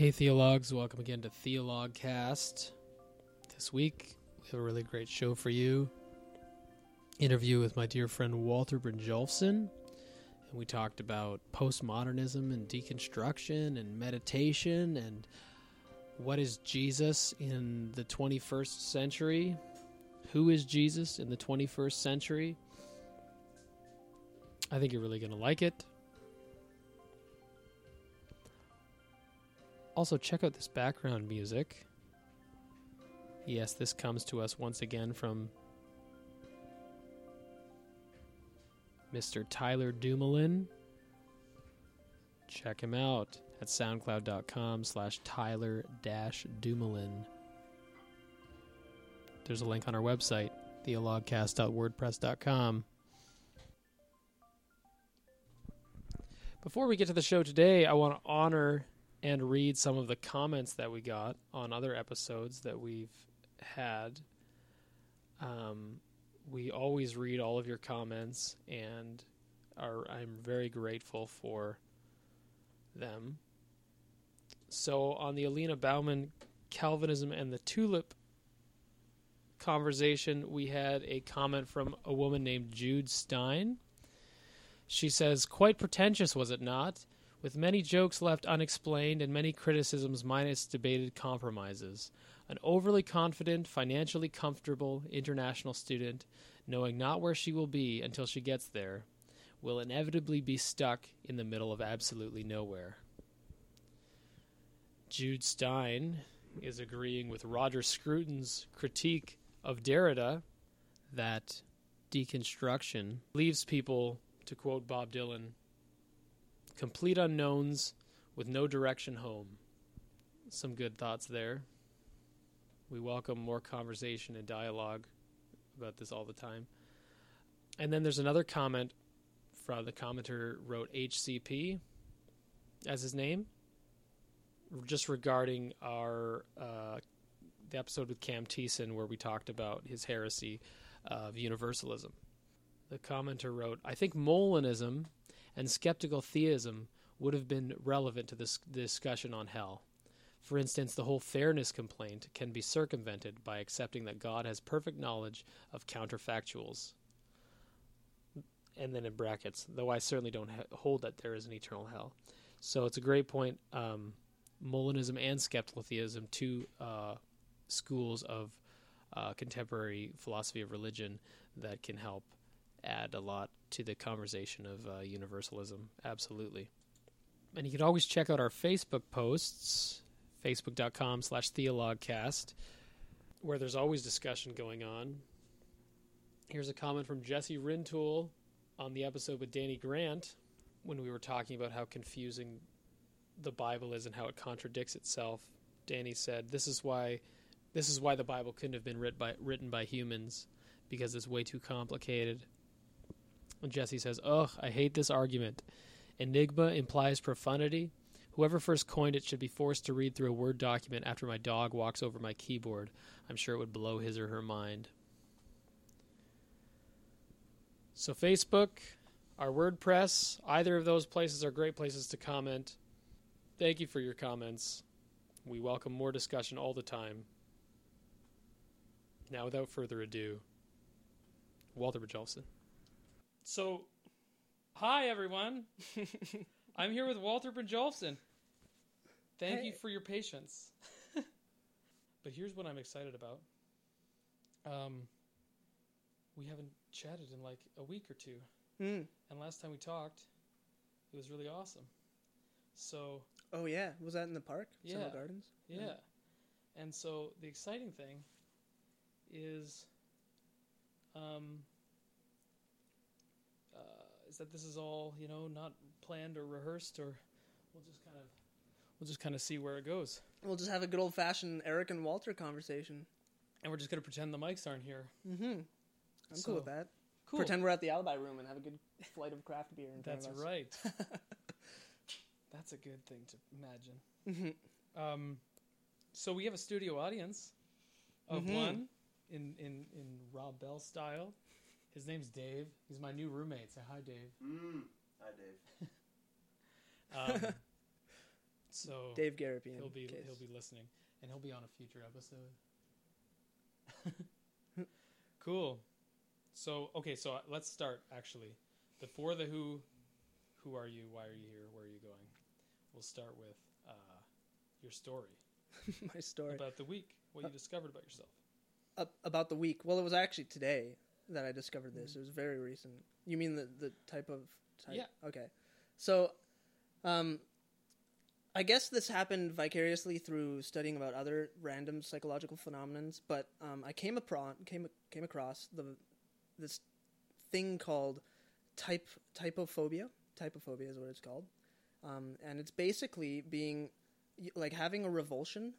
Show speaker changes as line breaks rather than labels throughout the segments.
Hey, Theologues, welcome again to Theologue Cast. This week, we have a really great show for you. Interview with my dear friend Walter Brynjolfsson. And we talked about postmodernism and deconstruction and meditation and what is Jesus in the 21st century? Who is Jesus in the 21st century? I think you're really going to like it. Also, check out this background music. Yes, this comes to us once again from Mr. Tyler Dumoulin. Check him out at soundcloud.com slash Tyler dash Dumoulin. There's a link on our website, theologcast.wordpress.com. Before we get to the show today, I want to honor and read some of the comments that we got on other episodes that we've had. Um, we always read all of your comments, and are I'm very grateful for them. So on the Alina Bauman Calvinism and the Tulip conversation, we had a comment from a woman named Jude Stein. She says, "Quite pretentious, was it not?" With many jokes left unexplained and many criticisms minus debated compromises. An overly confident, financially comfortable international student, knowing not where she will be until she gets there, will inevitably be stuck in the middle of absolutely nowhere. Jude Stein is agreeing with Roger Scruton's critique of Derrida that deconstruction leaves people, to quote Bob Dylan, complete unknowns with no direction home. Some good thoughts there. We welcome more conversation and dialogue about this all the time. And then there's another comment from the commenter wrote HCP as his name, just regarding our uh, the episode with Cam Thiessen where we talked about his heresy of universalism. The commenter wrote, "I think Molinism and skeptical theism would have been relevant to this discussion on hell. For instance, the whole fairness complaint can be circumvented by accepting that God has perfect knowledge of counterfactuals. And then in brackets, though I certainly don't ha- hold that there is an eternal hell. So it's a great point. Um, Molinism and skeptical theism, two uh, schools of uh, contemporary philosophy of religion that can help add a lot to the conversation of uh, universalism. Absolutely. And you can always check out our Facebook posts, facebook.com slash theologcast, where there's always discussion going on. Here's a comment from Jesse Rintoul on the episode with Danny Grant when we were talking about how confusing the Bible is and how it contradicts itself. Danny said, "This is why, this is why the Bible couldn't have been written by written by humans, because it's way too complicated." Jesse says, Ugh, I hate this argument. Enigma implies profundity. Whoever first coined it should be forced to read through a Word document after my dog walks over my keyboard. I'm sure it would blow his or her mind. So, Facebook, our WordPress, either of those places are great places to comment. Thank you for your comments. We welcome more discussion all the time. Now, without further ado, Walter Brynjolfsson. So, hi everyone. I'm here with Walter Brynjolfsson. Thank
Hey.
you for your patience. but here's what I'm excited about. Um, we haven't chatted in like a week or two,
Mm.
and last time we talked, it was really awesome. So
Oh yeah, was that in the park?
Yeah.
Summer Gardens.
yeah, and so the exciting thing is, um, is that this is all you know not planned or rehearsed, or we'll just kind of we'll just kind of see where it goes,
We'll just have a good old fashioned Eric and Walter conversation.
and we're just gonna pretend the mics aren't here.
Mm-hmm. I'm
So,
cool with that.
Cool.
Pretend we're at the Alibi Room and have a good flight of craft beer. In
That's right. That's a good thing to imagine.
Mm-hmm.
Um, so we have a studio audience of
Mhm.
one in, in, in Rob Bell style. His name's Dave. He's my new roommate. Say hi, Dave.
Mm. Hi, Dave.
Um, So
Dave Garapian.
he'll be
case.
he'll be listening, and he'll be on a future episode. cool. So okay, so let's start actually. Before the who, who are you? Why are you here? Where are you going? We'll start with uh, your story
my story
about the week. What you discovered about yourself.
A- about the week. Well, it was actually today that I discovered this.
Mhm.
It was very recent. You mean the the type of type?
Yeah.
Okay. So, um, I guess this happened vicariously through studying about other random psychological phenomenons, but um, I came across came came across the this thing called type trypophobia. Trypophobia is what it's called, um, and it's basically being like having a revulsion.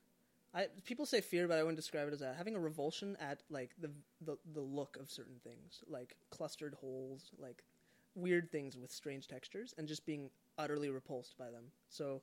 I people say fear, but I wouldn't describe it as that. Having a revulsion at like the the the look of certain things, like clustered holes, like weird things with strange textures, and just being utterly repulsed by them. So,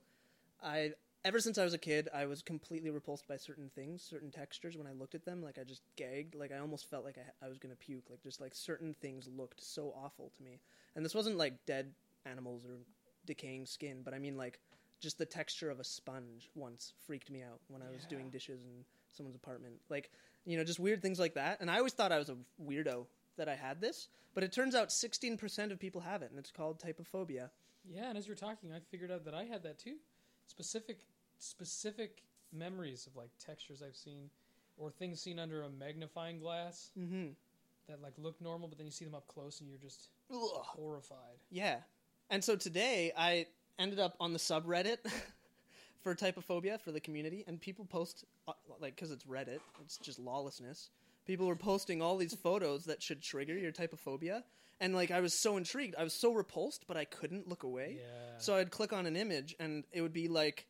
I ever since I was a kid, I was completely repulsed by certain things, certain textures. When I looked at them, like I just gagged, like I almost felt like I, I was gonna puke. Like just like certain things looked so awful to me, and this wasn't like dead animals or decaying skin, but I mean like just the texture of a sponge once freaked me out when I was
Yeah.
doing dishes in someone's apartment. Like, you know, just weird things like that. And I always thought I was a weirdo that I had this, but it turns out 16% of people have it, and it's called trypophobia.
Yeah, and as you're talking, I figured out that I had that too. Specific, specific memories of like textures I've seen, or things seen under a magnifying glass
Mm-hmm.
that like look normal, but then you see them up close and you're just
Ugh.
horrified.
Yeah. And so today I ended up on the subreddit for trypophobia for the community, and people post, uh, like, because it's Reddit, it's just lawlessness. People were posting all these photos that should trigger your trypophobia. And, like, I was so intrigued. I was so repulsed, but I couldn't look away.
Yeah.
So I'd click on an image, and it would be like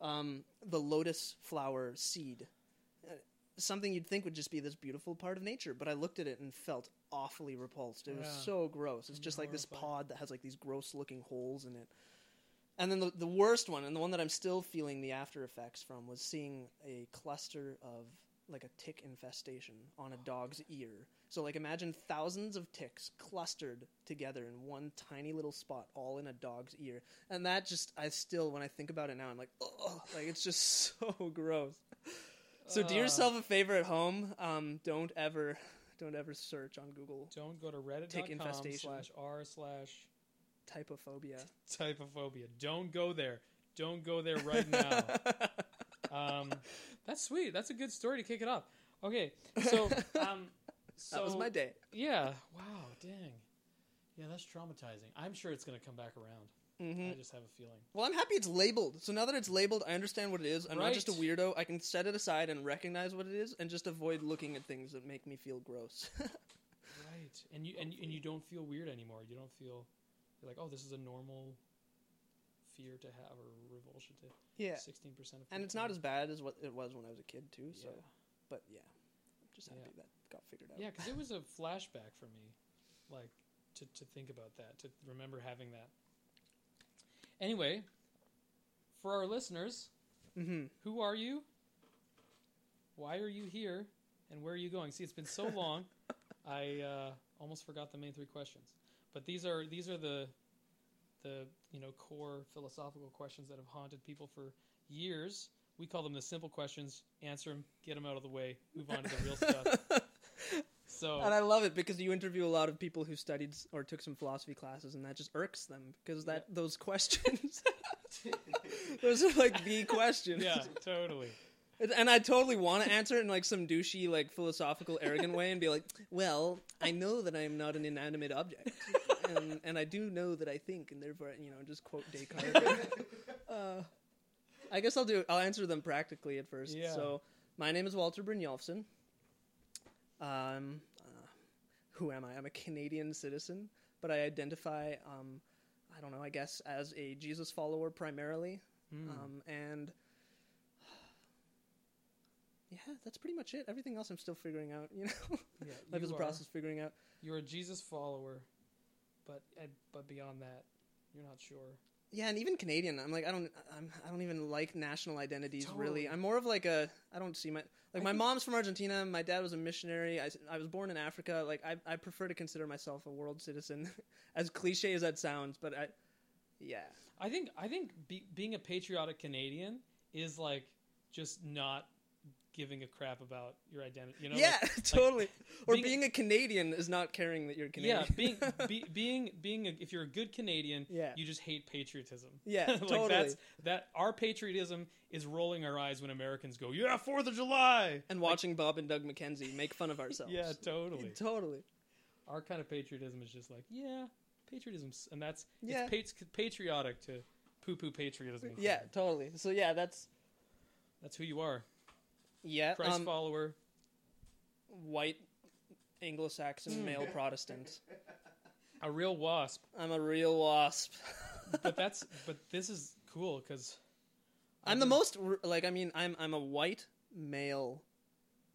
um, the lotus flower seed. Uh, Something you'd think would just be this beautiful part of nature, but I looked at it and felt awfully repulsed. It was
Yeah.
so gross. It's just like this pod that has like these gross looking holes in it. And then the, the worst one, and the one that I'm still feeling the after effects from, was seeing a cluster of like a tick infestation on a dog's ear. So like imagine thousands of ticks clustered together in one tiny little spot, all in a dog's ear. And that just I still when I think about it now, I'm like, oh, like it's just so gross. So do yourself a favor at home. Um, don't ever, don't ever search on Google
Don't go to
Tick
reddit.com
infestation.
slash r slash
trypophobia.
trypophobia. Don't go there. Don't go there right now. um, that's sweet. That's a good story to kick it off. Okay, so um, so
that was my day.
Yeah. Wow. Dang. Yeah, that's traumatizing. I'm sure it's gonna come back around.
hmm
I just have a feeling.
Well, I'm happy it's labeled. So now that it's labeled, I understand what it is. I'm not just a weirdo. I can set it aside and recognize what it is, and just avoid looking at things that make me feel gross.
Right. And you and, and you don't feel weird anymore. You don't feel you're like, oh, this is a normal fear to have or revulsion to.
yeah,
Sixteen percent
and it's not as bad as what it was when I was a kid too. So,
Yeah.
but yeah, I'm just happy
Yeah.
that got figured out.
Yeah, because it was a flashback for me, like to to think about that, to remember having that. Anyway, for our listeners,
hmm
who are you? Why are you here? And where are you going? See, it's been so long, I uh, almost forgot the main three questions. But these are these are the the you know core philosophical questions that have haunted people for years. We call them the simple questions. Answer them, get them out of the way, move on to the real stuff. So
And I love it because you interview a lot of people who studied or took some philosophy classes, and that just irks them because that those questions, those are like the questions.
yeah, totally.
And- I totally want to answer it in like some douchey, like philosophical, arrogant way, and be like, "Well, I know that I am not an inanimate object, and, and I do know that I think, and therefore, you know, just quote Descartes." uh, I guess I'll do. I'll answer them practically at first.
Yeah.
So, my name is Walter Brynjolfsson. Um, uh, who am I? I'm a Canadian citizen, but I identify, um, I don't know, I guess as a Jesus follower primarily.
Mm.
Um, and yeah, that's pretty much it. Everything else I'm still figuring out. You know,
yeah,
life
you
is a process figuring out.
You're a Jesus follower, but but beyond that, you're not sure.
Yeah, and even Canadian, I'm like I don't I'm, I don't even like national identities really. I'm more of like a I don't see my like
I
my
think-
mom's from Argentina. My dad was a missionary. I, I was born in Africa. Like I I prefer to consider myself a world citizen, as cliche as that sounds. But I, yeah,
I think I think be, being a patriotic Canadian is like just not giving a crap about your identity. You know,
yeah,
like-
totally. or
being-
being, a Canadian is not caring that you're Canadian.
yeah, being be, being being a, if you're a good Canadian,
Yeah.
you just hate patriotism.
Yeah,
like
totally.
that's that our patriotism is rolling our eyes when Americans go, "Yeah, 4th of July."
and watching Bob and Doug McKenzie make fun of ourselves.
Yeah, totally.
totally.
Our kind of patriotism is just like, yeah, patriotism, and that's
Yeah.
it's pat- patriotic to poo-poo patriotism.
Yeah, totally. So yeah, that's
that's who you are.
Yeah.
Christ
Um,
follower.
white Anglo-Saxon male Protestant.
A real wasp.
I'm a real wasp.
But that's but this is cool because
I'm the most like I mean I'm I'm a white male,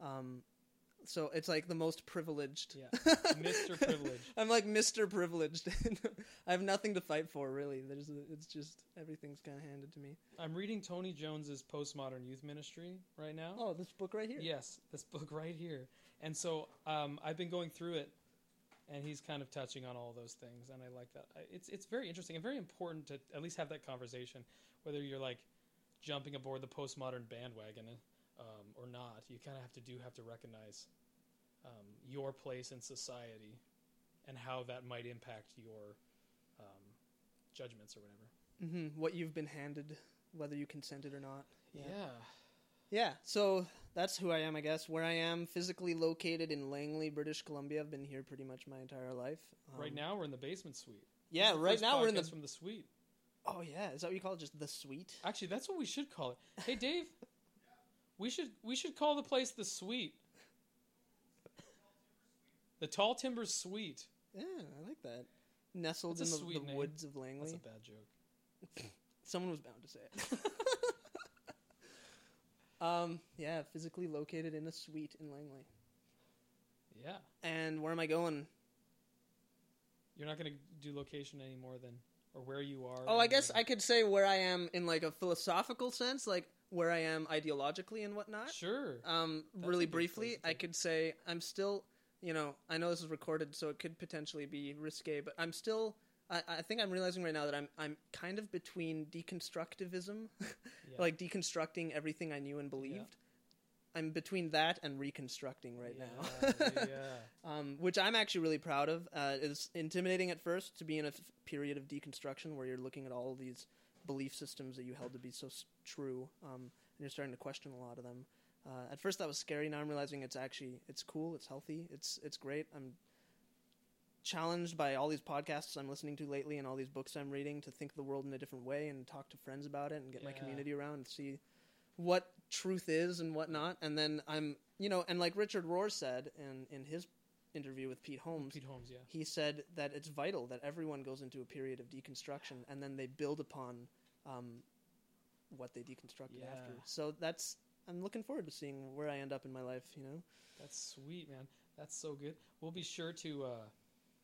um, so it's like the most privileged.
Yeah. Mr. Privileged.
I'm like Mr. Privileged. I have nothing to fight for really. There's a, it's just everything's kind of handed to me.
I'm reading Tony Jones's postmodern youth ministry right now.
Oh, this book right here.
Yes, this book right here. And so um, I've been going through it, and he's kind of touching on all those things, and I like that. It's it's very interesting and very important to at least have that conversation, whether you're like jumping aboard the postmodern bandwagon um, or not. You kind of have to do have to recognize um, your place in society and how that might impact your um, judgments or whatever.
hmm What you've been handed, whether you consented or not.
Yeah.
Yeah, so that's who I am, I guess. Where I am physically located in Langley, British Columbia. I've been here pretty much my entire life. Um,
right now we're in the basement suite.
Yeah,
This is the
right now we're in the.
from the suite.
Oh yeah, is that what you call it? Just the suite?
Actually, that's what we should call it. Hey, Dave, we should we should call the place the Suite. The Tall Timbers Suite.
Yeah, I like that. Nestled
That's
in the, the woods of Langley.
That's a bad joke.
Someone was bound to say it. um, yeah, physically located in a suite in Langley.
Yeah,
And where am I going?
you're not going to do location any more than or where you are.
Oh, I guess I could say where I am in like a philosophical sense, like where I am ideologically and whatnot.
Sure.
Um,
That's
really briefly, I could say I'm still, you know, I know this is recorded, so it could potentially be risque, but I'm still. I, I think I'm realizing right now that I'm I'm kind of between deconstructivism, like deconstructing everything I knew and believed. I'm between that and reconstructing right now.
Yeah, yeah.
um, which I'm actually really proud of. Uh, it's intimidating at first to be in a f- period of deconstruction where you're looking at all these belief systems that you held to be so s- true, um, and you're starting to question a lot of them. Uh, at first, that was scary. Now I'm realizing it's actually it's cool, it's healthy, it's it's great. I'm challenged by all these podcasts I'm listening to lately and all these books I'm reading to think of the world in a different way and talk to friends about it and get my community around and see what truth is and whatnot. And then I'm, you know, and like Richard Rohr said in in his interview with Pete Holmes,
Pete Holmes. Yeah.
he said that it's vital that everyone goes into a period of deconstruction and then they build upon um, what they deconstructed
Yeah.
after. So that's I'm looking forward to seeing where I end up in my life. You know,
That's sweet, man. That's so good. We'll be sure to uh,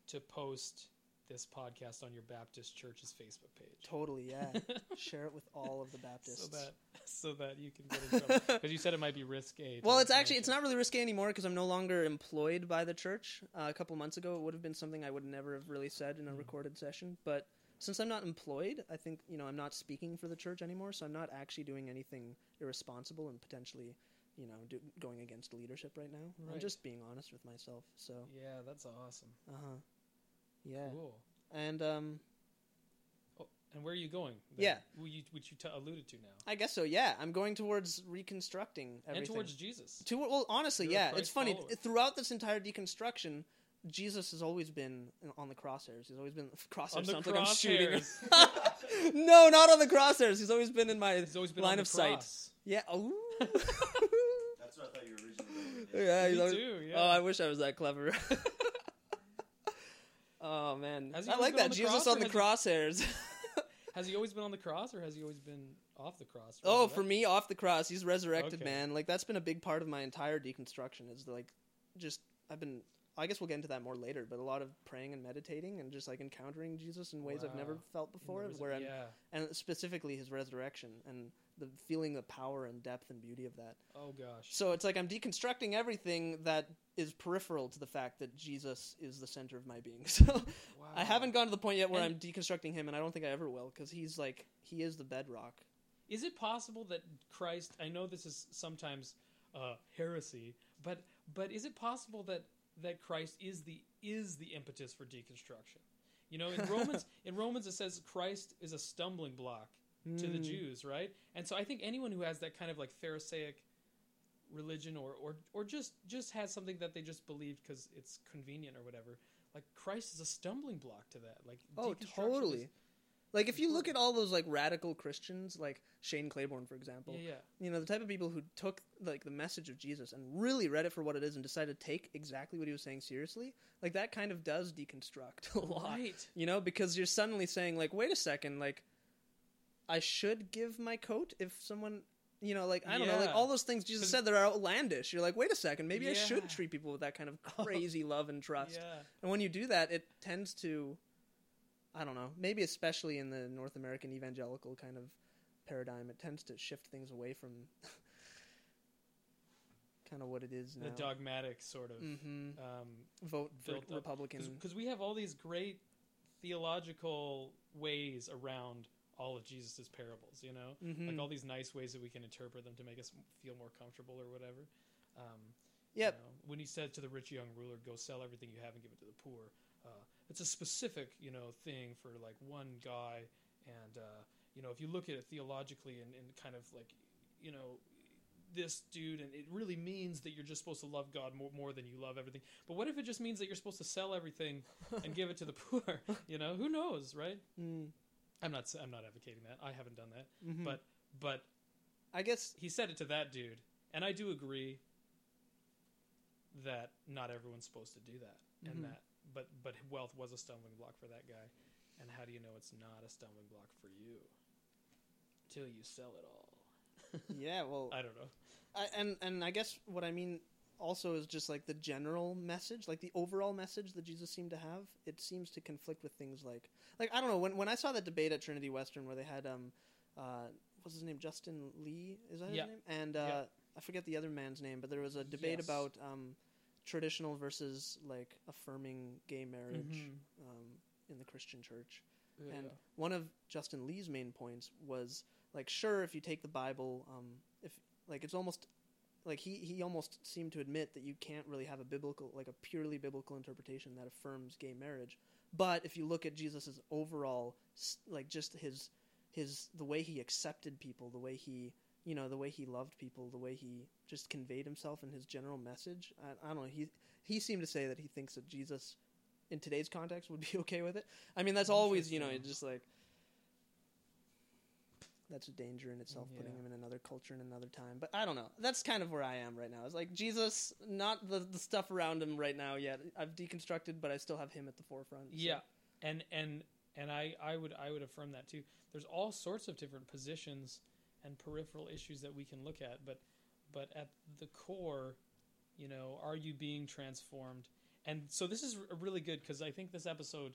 to post this podcast on your Baptist church's Facebook page.
totally, yeah. Share it with all of the Baptists.
so that so that you can get in trouble because you said it might be risque.
Well, it's actually it's not really risky anymore because I'm no longer employed by the church. Uh, a couple months ago, it would have been something I would never have really said in a
Mm.
recorded session. But since I'm not employed, I think you know I'm not speaking for the church anymore, so I'm not actually doing anything irresponsible and potentially, you know, do, going against leadership right now. I'm just being honest with myself. So,
Yeah, that's awesome.
uh huh, yeah,
Cool.
and um,
Oh, and where are you going?
Yeah.
Which you, which you t- alluded to now.
I guess so. Yeah, I'm going towards reconstructing everything.
And towards Jesus.
To well, honestly,
You're
yeah, it's funny.
follower.
Throughout this entire deconstruction, Jesus has always been on the crosshairs. He's always been crosshairs.
On the
sounds like I'm shooting.
crosshairs.
no, not on the crosshairs. He's always been in my
He's always been
line
on the
of sight. Yeah. Ooh.
That's what I thought you were originally going
yeah. He's
Me
always,
too, yeah.
Oh, I wish I was that clever. Oh man,
Has he
I like that Jesus on the crosshairs.
Has he always been on the cross, or has he always been off the cross?
Oh, for me, off the cross, he's resurrected,
Okay.
man. Like that's been a big part of my entire deconstruction. Is like, just I've been I guess we'll get into that more later, but a lot of praying and meditating and just like encountering Jesus in ways I've never felt before. Where I'm,
yeah.
and specifically his resurrection and the feeling the power and depth and beauty of that.
Oh gosh.
So it's like I'm deconstructing everything that is peripheral to the fact that Jesus is the center of my being. So
Wow.
I haven't gone to the point yet where
And-
I'm deconstructing him, and I don't think I ever will, because he's like he is the bedrock.
Is it possible that Christ? I know this is sometimes uh, heresy, but but is it possible that that Christ is the is the impetus for deconstruction? You know, in Romans in Romans it says Christ is a stumbling block to the
Mm.
Jews, right? And so I think anyone who has that kind of like Pharisaic religion or or or just just has something that they just believe because it's convenient or whatever, like Christ is a stumbling block to that. Like
Oh, totally.
is-
Like if you look at all those like radical Christians, like Shane Claiborne, for example,
yeah, yeah.
you know the type of people who took like the message of Jesus and really read it for what it is and decided to take exactly what he was saying seriously. Like that kind of does deconstruct a lot,
Right.
you know, because you're suddenly saying like, wait a second, like I should give my coat if someone. You know, like I don't know, like all those things Jesus said that are outlandish. You're like, wait a second, maybe I should
Yeah.
treat people with that kind of crazy love and trust.
Yeah.
And when you do that, it tends to, I don't know, maybe especially in the North American evangelical kind of paradigm, it tends to shift things away from kind of what it is now.
The dogmatic sort of
hmm
um,
Vote for
built up.
Republican.
because we have all these great theological ways around all of Jesus's parables, you know,
Mhm.
like all these nice ways that we can interpret them to make us feel more comfortable or whatever. Um,
Yep.
you know, when he said to the rich young ruler, "Go sell everything you have and give it to the poor," uh, it's a specific, you know, thing for like one guy. And uh, you know, if you look at it theologically and, and kind of like, you know, this dude, and it really means that you're just supposed to love God more, more than you love everything. But what if it just means that you're supposed to sell everything and give it to the poor? You know, who knows, right?
Mm,
I'm not. I'm not advocating that. I haven't done that.
mhm.
But but
I guess
he said it to that dude, and I do agree that not everyone's supposed to do that,
Mhm.
and that but but wealth was a stumbling block for that guy. And how do you know it's not a stumbling block for you? Till you sell it all.
yeah, well,
I don't know.
I, and and I guess what I mean also is just like the general message, like the overall message that Jesus seemed to have. It seems to conflict with things like like I don't know when when I saw that debate at Trinity Western where they had um uh what's his name Justin Lee is that his
Yeah.
name and uh,
Yeah.
I forget the other man's name, but there was a debate
Yes.
about um traditional versus like affirming gay marriage
Mhm.
um, in the Christian church.
Yeah.
And one of Justin Lee's main points was like, sure, if you take the Bible, um, if like it's almost like he he almost seemed to admit that you can't really have a biblical like a purely biblical interpretation that affirms gay marriage. But if you look at Jesus's overall like just his his the way he accepted people, the way he you know the way he loved people, the way he just conveyed himself and his general message. I, I don't know. He he seemed to say that he thinks that Jesus in today's context would be okay with it. I mean, that's always you know just like that's a danger in itself, putting him in another culture in another time. But I don't know. That's kind of where I am right now. It's like Jesus, not the the stuff around him right now yet. I've deconstructed, but I still have him at the forefront. so-
Yeah, and and and I I would I would affirm that too. There's all sorts of different positions and peripheral issues that we can look at, but but at the core, you know, are you being transformed? And so this is r- really good because I think this episode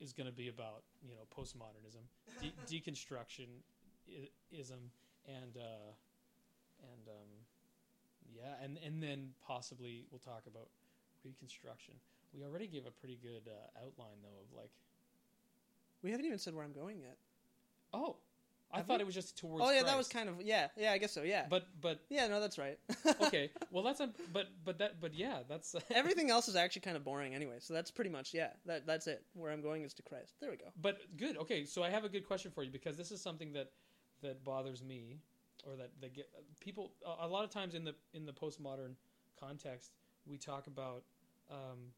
is going to be about you know postmodernism, de- deconstruction, ism, and uh, and um, yeah, and and then possibly we'll talk about reconstruction. We already gave a pretty good uh, outline though of like,
We haven't even said where I'm going yet.
oh, I
Have
thought
we?
it was just towards.
oh yeah, that was kind of yeah, yeah. I guess so. Yeah,
But but
yeah, no, that's right.
okay, well that's a, but but that but yeah, that's
Everything else is actually kind of boring anyway. So that's pretty much yeah. That that's it. Where I'm going is to Christ. There we go.
But good. Okay, so I have a good question for you because this is something that that bothers me, or that that get people a, lot of times in the in the postmodern context we talk about um,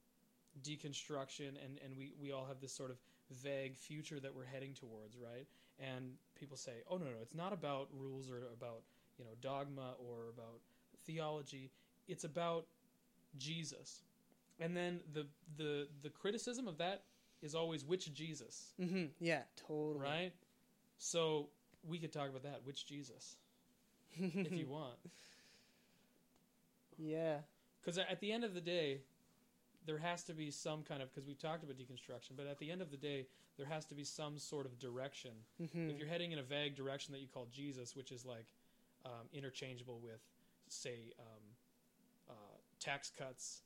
deconstruction and and we we all have this sort of vague future that we're heading towards, right? And people say, oh no no, it's not about rules or about you know dogma or about theology. It's about Jesus. And then the the the criticism of that is always which Jesus,
hmm Yeah, totally.
right? So we could talk about that, which Jesus, if you want,
yeah.
because at the end of the day, there has to be some kind of because we've talked about deconstruction, but at the end of the day, there has to be some sort of direction.
Mm-hmm.
If you're heading in a vague direction that you call Jesus, which is like um, interchangeable with, say, um, uh, tax cuts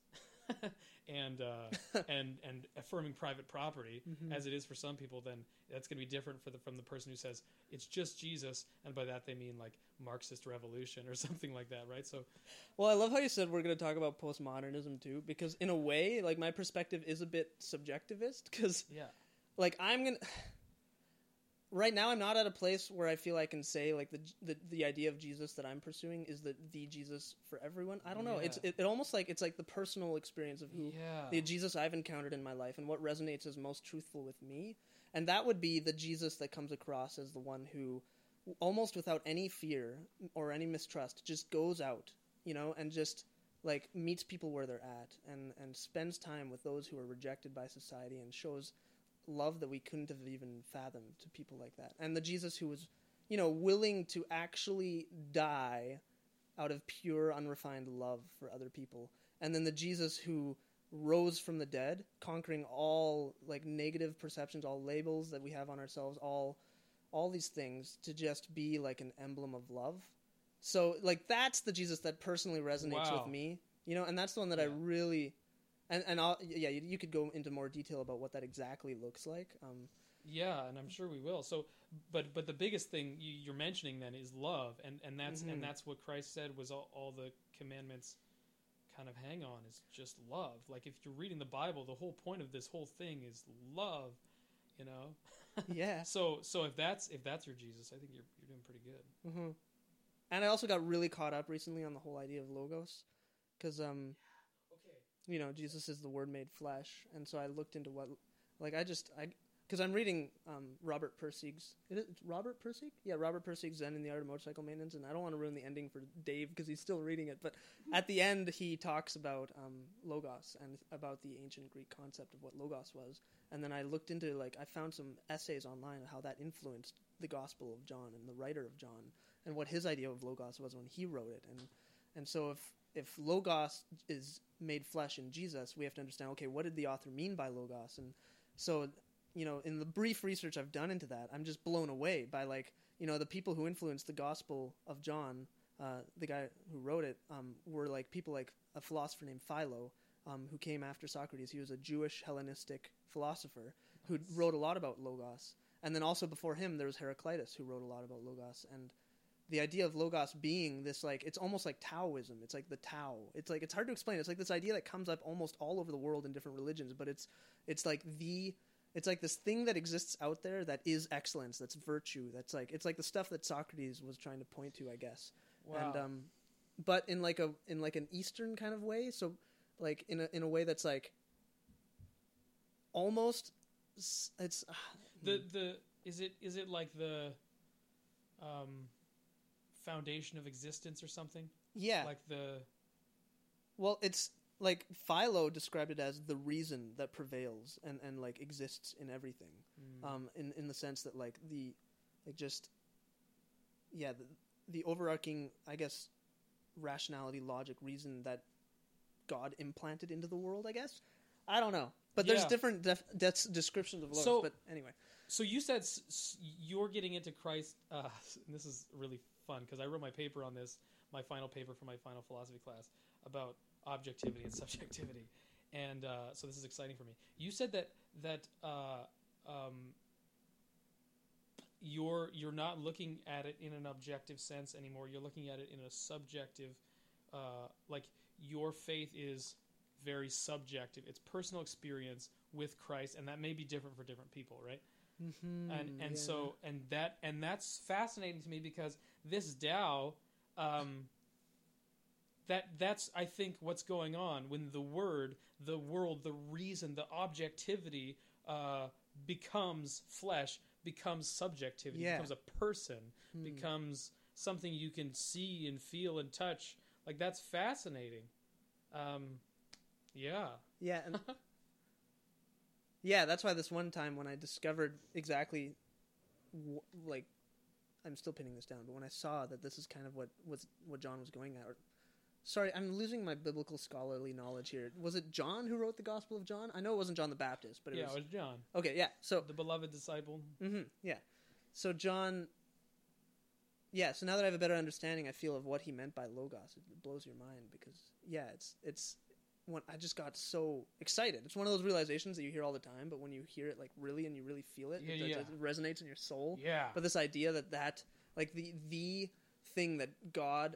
and uh, and and affirming private property,
Mhm.
as it is for some people, then that's going to be different for the from the person who says it's just Jesus, and by that they mean like Marxist revolution or something like that, right? So
Well, I love how you said we're going to talk about postmodernism too, because in a way, like my perspective is a bit subjectivist. Because
yeah,
like I'm gonna right now I'm not at a place where I feel I can say like the the, the idea of Jesus that I'm pursuing is the the Jesus for everyone. I don't know. It's it, it almost like it's like the personal experience of who
yeah,
the Jesus I've encountered in my life and what resonates as most truthful with me. And that would be the Jesus that comes across as the one who, almost without any fear or any mistrust, just goes out, you know, and just like meets people where they're at and, and spends time with those who are rejected by society and shows love that we couldn't have even fathomed to people like that. And the Jesus who was, you know, willing to actually die out of pure, unrefined love for other people. And then the Jesus who rose from the dead, conquering all like negative perceptions, all labels that we have on ourselves, all all these things to just be like an emblem of love. So like that's the Jesus that personally resonates
Wow.
with me, you know, and that's the one that I really and and I'll, yeah, you, you could go into more detail about what that exactly looks like. Um,
yeah, and I'm sure we will. So, but but the biggest thing you, you're mentioning then is love, and and that's
Mhm.
and that's what Christ said was all, all the commandments kind of hang on is just love. Like if you're reading the Bible, the whole point of this whole thing is love, you know.
yeah.
So so if that's if that's your Jesus, I think you're you're doing pretty good.
hmm And I also got really caught up recently on the whole idea of logos, because um,
Okay.
You know, Jesus is the Word made flesh, and so I looked into what, like, I just I, because I'm reading um Robert Pirsig's, Robert Pirsig? Yeah, Robert Pirsig's Zen in the Art of Motorcycle Maintenance, and I don't want to ruin the ending for Dave because he's still reading it, but at the end he talks about um logos and about the ancient Greek concept of what logos was, and then I looked into like I found some essays online of how that influenced the Gospel of John and the writer of John and what his idea of logos was when he wrote it. And and so if if logos is made flesh in Jesus we have to understand okay what did the author mean by logos? And so you know in the brief research I've done into that I'm just blown away by like you know the people who influenced the Gospel of John uh, the guy who wrote it um, were like people like a philosopher named Philo um, who came after Socrates. He was a Jewish Hellenistic philosopher who wrote a lot about logos. And then also before him there was Heraclitus who wrote a lot about logos. And the idea of logos being this like it's almost like taoism. It's like the tao. It's like it's hard to explain. It's like this idea that comes up almost all over the world in different religions but it's it's like the it's like this thing that exists out there that is excellence that's virtue that's like it's like the stuff that socrates was trying to point to i guess.
Wow.
and um but in like a in like an eastern kind of way so like in a in a way that's like almost it's
the the is it is it like the um foundation of existence or something?
yeah
Like the
Well, it's like Philo described it as the reason that prevails and, and like exists in everything.
mm,
Um, in in the sense that like the like just yeah the, the overarching I guess rationality, logic, reason that God implanted into the world. I guess I don't know, but there's
Yeah.
different def- des- descriptions of logos.
So-
but anyway,
So you said s- s- you're getting into Christ. Uh, and this is really fun because I wrote my paper on this, my final paper for my final philosophy class about objectivity and subjectivity, and uh, so this is exciting for me. You said that that uh, um, you're you're not looking at it in an objective sense anymore. You're looking at it in a subjective, uh, like your faith is very subjective. It's personal experience with Christ, and that may be different for different people, right?
mm-hmm,
and and so and that and that's fascinating to me because this Tao, um, that that's I think what's going on when the word, the world, the reason, the objectivity uh, becomes flesh, becomes subjectivity,
Yeah.
becomes a person,
Hmm.
becomes something you can see and feel and touch. Like that's fascinating. Um, yeah.
Yeah, and yeah, that's why this one time when I discovered exactly, wh- like, I'm still pinning this down, but when I saw that this is kind of what was what John was going at, or sorry, I'm losing my biblical scholarly knowledge here. Was it John who wrote the Gospel of John? I know it wasn't John the Baptist, but it
yeah,
was.
it was John,
Okay, yeah. So
the beloved disciple.
hmm yeah. So John. Yeah. So now that I have a better understanding, I feel of what he meant by logos. It blows your mind because yeah, it's it's. When I just got so excited. It's one of those realizations that you hear all the time, but when you hear it like really and you really feel it,
Yeah,
it,
yeah.
it resonates in your soul.
Yeah,
But this idea that that like the the thing that God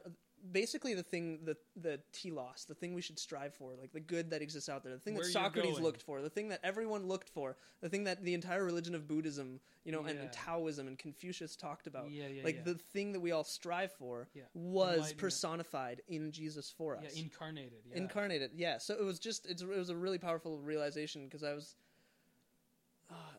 basically the thing the the telos, the thing we should strive for, like the good that exists out there, the thing
Where
that Socrates looked for, the thing that everyone looked for, the thing that the entire religion of Buddhism, you know, and,
Yeah.
and Taoism and Confucius talked about.
yeah, yeah,
like
yeah.
the thing that we all strive for was personified in Jesus for us.
yeah, incarnated. Yeah.
Incarnated, yeah. So it was just it's, it was a really powerful realization because I was.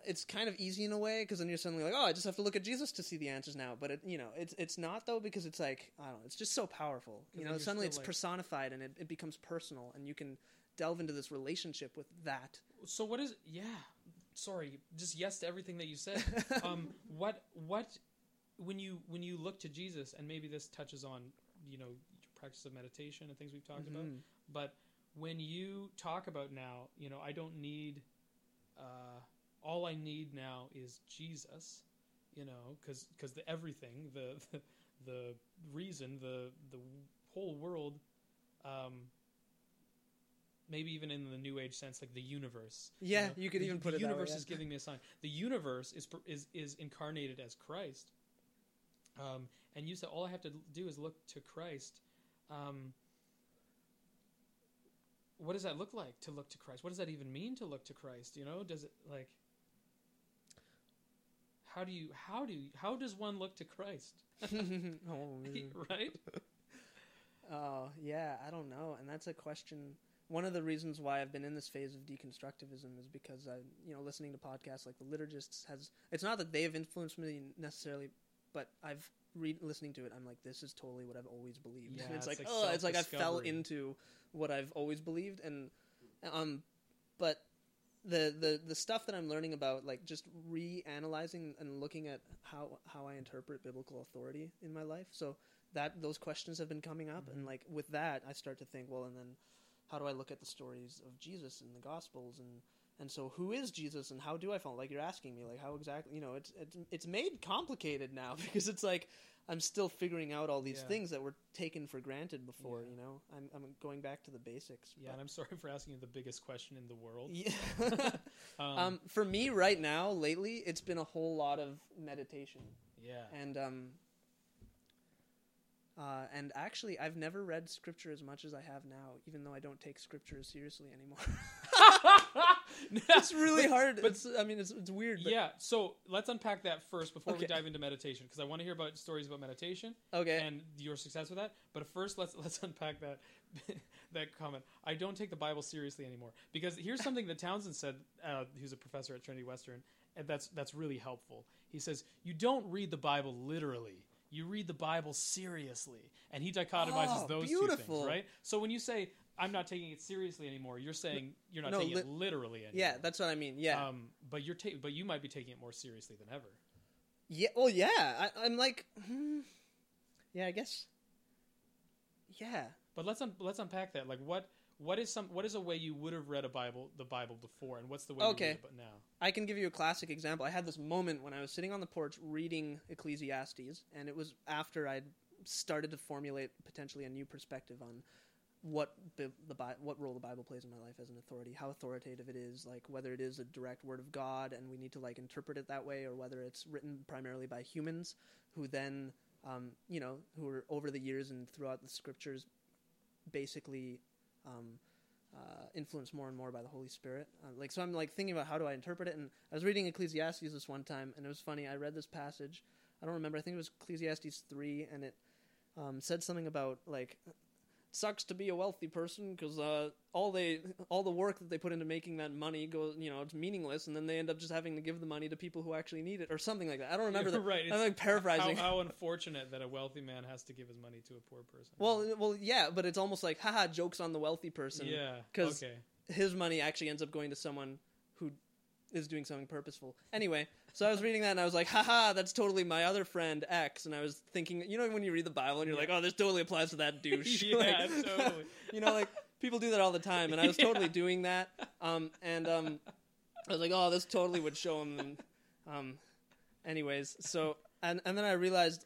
It's kind of easy in a way because then you're suddenly like, oh, I just have to look at Jesus to see the answers now. But it, you know, it's it's not though because it's like I don't know, it's just so powerful. You know, suddenly it's
like-
personified and it, it becomes personal, and you can delve into this relationship with that.
So what is? Yeah, sorry, just yes to everything that you said. um, what what when you when you look to Jesus, and maybe this touches on you know practice of meditation and things we've talked about,
Mhm.
but when you talk about now, you know, I don't need. Uh, all I need now is Jesus, you know, because the everything, the, the the reason, the the whole world, um, maybe even in the new age sense, like the universe.
Yeah,
know,
you could
the-
even
the
put it that way,
universe
yeah.
is giving me a sign. The universe is is is incarnated as Christ. Um, and you said all I have to do is look to Christ. Um, what does that look like to look to Christ? What does that even mean to look to Christ? You know, does it like how do you how do you, how does one look to Christ?
oh,
right?
Oh, yeah, I don't know. And that's a question. One of the reasons why I've been in this phase of deconstructivism is because I, you know, listening to podcasts like the liturgists has. It's not that they've influenced me necessarily, but I've read listening to it. I'm like, this is totally what I've always believed.
Yeah,
and it's,
it's
like,
like
oh, it's like I fell into what I've always believed, and um, but the the the stuff that I'm learning about, like just reanalyzing and looking at how how I interpret biblical authority in my life. So that those questions have been coming up, and
Mhm.
like with that, I start to think, well, and then how do I look at the stories of Jesus in the Gospels and and so who is Jesus and how do I follow? Like you're asking me, like how exactly? You know, it's it's it's made complicated now because it's like I'm still figuring out all these
Yeah.
things that were taken for granted before.
Yeah.
You know, I'm I'm going back to the basics.
Yeah, and I'm sorry for asking you the biggest question in the world.
Yeah.
Um,
um, for me right now, lately, it's been a whole lot of meditation,
yeah.
and um, uh, and actually, I've never read scripture as much as I have now, even though I don't take scripture as seriously anymore. it's really hard.
But-
it's, I mean, it's it's weird. But,
yeah, so let's unpack that first before we dive into meditation because I want to hear about stories about meditation
Okay.
and your success with that. But first, let's let's unpack that that comment. I don't take the Bible seriously anymore because here's something that Townsend said, uh, who's a professor at Trinity Western, and that's that's really helpful. He says you don't read the Bible literally. You read the Bible seriously, and he dichotomizes
Oh,
those two things, right? So when you say I'm not taking it seriously anymore, you're saying you're not
No,
taking it literally anymore.
yeah, that's what I mean. Yeah.
Um, but you're ta- but you might be taking it more seriously than ever.
yeah. Well, yeah. I, I'm like, hmm, yeah. I guess. Yeah.
But let's un- let's unpack that. Like, what what is some what is a way you would have read a Bible the Bible before, and what's the way
Okay.
you read it but now?
I can give you a classic example. I had this moment when I was sitting on the porch reading Ecclesiastes, and it was after I'd started to formulate potentially a new perspective on what the Bi- what role the Bible plays in my life as an authority, how authoritative it is, like whether it is a direct word of God and we need to like interpret it that way, or whether it's written primarily by humans who then, um, you know, who are over the years and throughout the scriptures, basically. Um, uh, influenced more and more by the Holy Spirit. Uh, like so, I'm like thinking about how do I interpret it. And I was reading Ecclesiastes this one time, and it was funny. I read this passage. I don't remember. I think it was Ecclesiastes three, and it um, said something about like sucks to be a wealthy person because uh, all they all the work that they put into making that money goes you know it's meaningless, and then they end up just having to give the money to people who actually need it or something like that. I don't remember that.
right.
I'm like paraphrasing.
How, how unfortunate that a wealthy man has to give his money to a poor person.
well, well, yeah, but it's almost like haha, jokes on the wealthy person.
yeah,
'cause-
okay,
his money actually ends up going to someone who is doing something purposeful. Anyway, So I was reading that and I was like, haha, that's totally my other friend X. And I was thinking, you know, when you read the Bible and you're like, oh, this totally applies to that douche.
yeah,
Like,
totally.
you know, like people do that all the time, and I was totally doing that. Um, and um, I was like, oh, this totally would show him. And, um, anyways, so and and then I realized,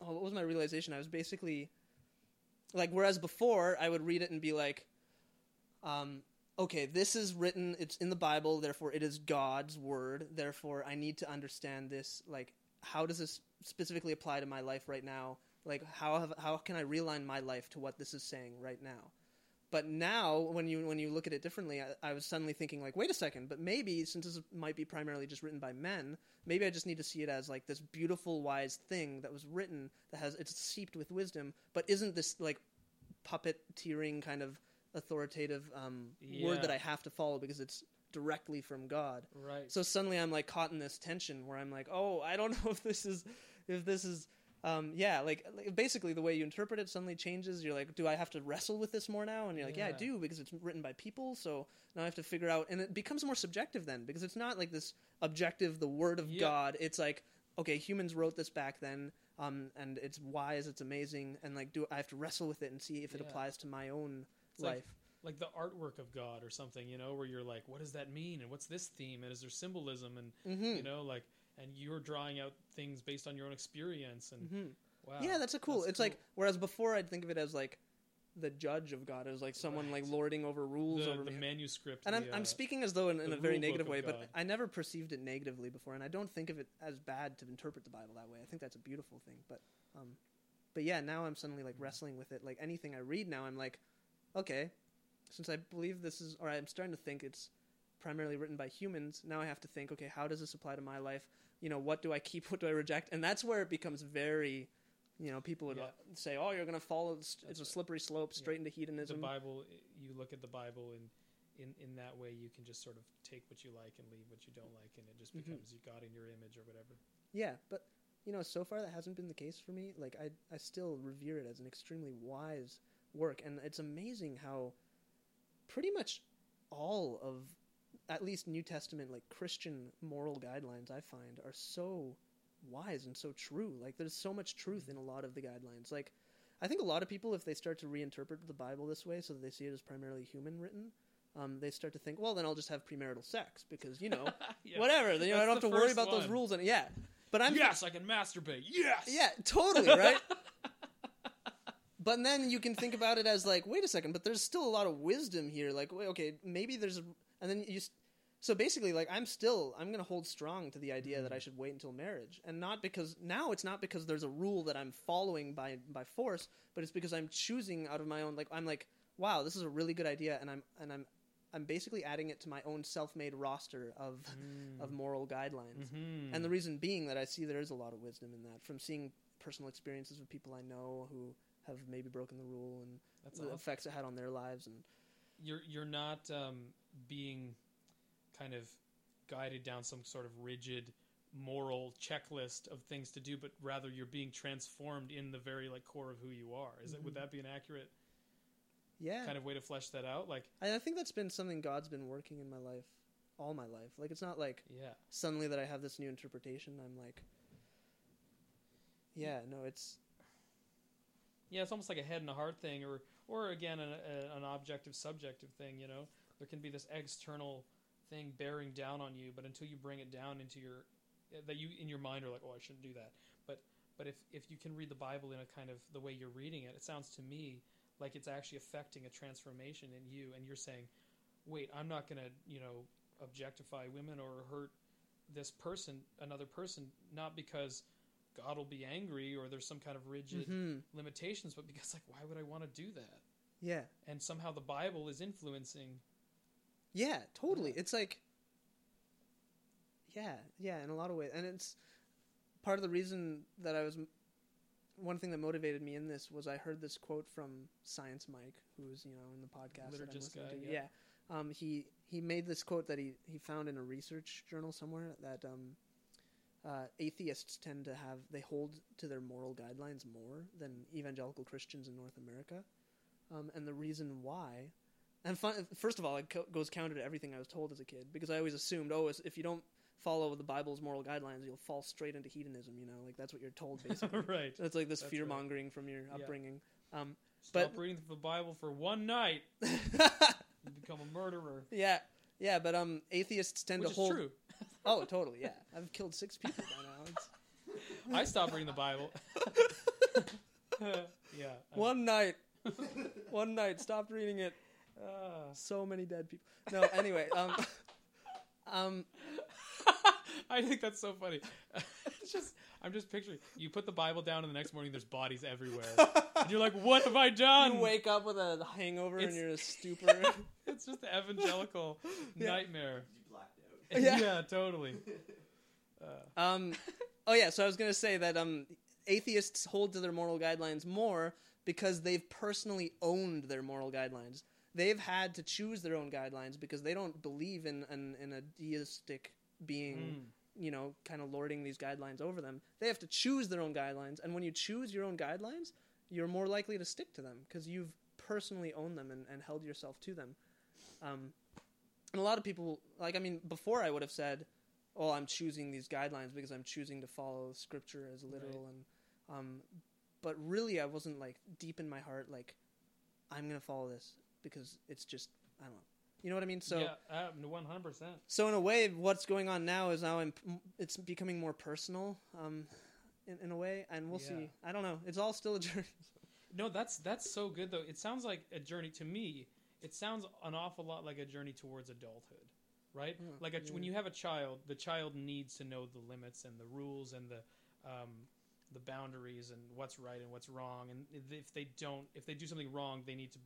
oh, what was my realization? I was basically like, whereas before I would read it and be like, um, okay, this is written, it's in the Bible, therefore it is God's word, therefore I need to understand this. Like, how does this specifically apply to my life right now? Like, how have, how can I realign my life to what this is saying right now? But now, when you when you look at it differently, I, I was suddenly thinking like, wait a second, but maybe since this might be primarily just written by men, maybe I just need to see it as like this beautiful, wise thing that was written that has it's seeped with wisdom, but isn't this like puppeteering kind of authoritative um, word that I have to follow because it's directly from God.
Right.
So suddenly I'm like caught in this tension where I'm like, oh, I don't know if this is, if this is, um, yeah, like, like basically the way you interpret it suddenly changes. You're like, do I have to wrestle with this more now? And you're like, yeah, I do because it's written by people. So now I have to figure out, and it becomes more subjective then because it's not like this objective, the word of
Yeah.
God. It's like, okay, humans wrote this back then. Um, and it's wise, it's amazing, and like, do I have to wrestle with it and see if it
Yeah.
applies to my own
It's like-
life?
like the artwork of God or something, you know, where you're like, what does that mean? And what's this theme? And is there symbolism? And,
mm-hmm.
you know, like, and you're drawing out things based on your own experience. And
mm-hmm.
wow.
Yeah, that's a cool.
that's
it's like whereas before I'd think of it as like the judge of God, as like someone like lording over rules
the,
over
the
me.
manuscript.
and I'm
the,
I'm
uh,
speaking as though in, in a very negative way, but I never perceived it negatively before, and I don't think of it as bad to interpret the Bible that way. I think that's a beautiful thing. But um, but yeah, now I'm suddenly like wrestling with it. Like anything I read now, I'm like, okay, since I believe this is, or I'm starting to think it's primarily written by humans. Now I have to think, okay, how does this apply to my life? You know, what do I keep? What do I reject? And that's where it becomes very, you know, people would
Yeah.
say, oh, you're going to follow. It's
That's
a slippery slope
Yeah.
straight into
the
hedonism.
Bible. You look at the Bible, and in in that way, you can just sort of take what you like and leave what you don't like, and it just
Mhm.
becomes you God in your image or whatever.
Yeah, but you know, so far that hasn't been the case for me. Like I, I still revere it as an extremely wise work, and it's amazing how pretty much all of at least New Testament like Christian moral guidelines I find are so wise and so true. Like there's so much truth in a lot of the guidelines. Like I think a lot of people, if they start to reinterpret the Bible this way, so that they see it as primarily human written, um, they start to think, well, then I'll just have premarital sex because you know,
Yeah.
whatever. Then you know, I don't have to worry about those rules. And yeah, but I'm
yes, I can masturbate. Yes.
yeah, totally, right? but then you can think about it as like, wait a second, but there's still a lot of wisdom here. Like, wait, okay, maybe there's, a, and then you. So basically, like, I'm still, I'm gonna hold strong to the idea that I should wait until marriage, and not because now it's not because there's a rule that I'm following by by force, but it's because I'm choosing out of my own. Like, I'm like, wow, this is a really good idea, and I'm and I'm. I'm basically adding it to my own self-made roster of
Mm.
of moral guidelines.
Mhm.
And the reason being that I see there is a lot of wisdom in that from seeing personal experiences with people I know who have maybe broken the rule and
That's
the
awesome.
effects it had on their lives. And
you're you're not um, being kind of guided down some sort of rigid moral checklist of things to do, but rather you're being transformed in the very like core of who you are. Is it would
Mhm.
that be an accurate
yeah,
kind of way to flesh that out? Like,
I, I think that's been something God's been working in my life, all my life. Like it's not like
yeah,
suddenly that I have this new interpretation. I'm like, yeah, no, it's
yeah, it's almost like a head and a heart thing, or or again an, a, an objective subjective thing. You know, there can be this external thing bearing down on you, but until you bring it down into your eh, that you in your mind are like, oh, I shouldn't do that. But but if if you can read the Bible in a kind of the way you're reading it, it sounds to me like it's actually affecting a transformation in you, and you're saying, wait, I'm not to you know objectify women or hurt this person, another person, not because God will be angry or there's some kind of rigid
mhm,
limitations, but because like why would I want to do that?
yeah,
And somehow the Bible is influencing.
Yeah, totally.
Yeah.
It's like, yeah, yeah, in a lot of ways, and it's part of the reason that I was. One thing that motivated me in this was I heard this quote from Science Mike, who's you know in the podcast that I'm listening
guy,
to.
yeah.
Yeah, um, he he made this quote that he he found in a research journal somewhere that um, uh, atheists tend to have they hold to their moral guidelines more than evangelical Christians in North America, um, and the reason why and fun, first of all, it co- goes counter to everything I was told as a kid because I always assumed, oh, if you don't follow the Bible's moral guidelines, you'll fall straight into hedonism. You know, like that's what you're told basically.
right.
It's like this
That's
fear
right.
mongering from your
Yeah.
upbringing. Um,
Stop
But-
reading the Bible for one night. You become a murderer.
yeah, yeah, but um, atheists tend
Which
to hold.
true.
Oh, totally. Yeah, I've killed six people by now. It's...
I stopped reading the Bible. yeah. I-
One night, one night, stopped reading it.
Ah.
So many dead people. No, anyway, um, um,
I think that's so funny. it's just I'm just picturing you put the Bible down and the next morning there's bodies everywhere. and you're like, what have I done?
you wake up with a hangover and you're a stupor.
It's just the evangelical
Yeah.
nightmare.
Out.
Yeah.
totally. Uh,
Um, oh yeah, so I was gonna say that um, atheists hold to their moral guidelines more because they've personally owned their moral guidelines. They've had to choose their own guidelines because they don't believe in in, in a deistic being,
mm,
you know, kind of lording these guidelines over them. They have to choose their own guidelines, and when you choose your own guidelines, you're more likely to stick to them because you've personally owned them and, and held yourself to them. Um, and a lot of people, like, I mean, before I would have said, "Oh, I'm choosing these guidelines because I'm choosing to follow Scripture as literal," and um, but really, I wasn't like deep in my heart, like, I'm gonna follow this because it's just, I don't know, you know what I mean? So,
yeah, uh, 100%.
so in a way, what's going on now is now I'm, it's becoming more personal, um, in, in a way, and we'll
Yeah.
see. I don't know. It's all still a journey.
No, that's that's so good though. It sounds like a journey to me. It sounds an awful lot like a journey towards adulthood, right?
Mm,
like a, when you have a child, the child needs to know the limits and the rules and the um, the boundaries and what's right and what's wrong. And if they don't, if they do something wrong, they need to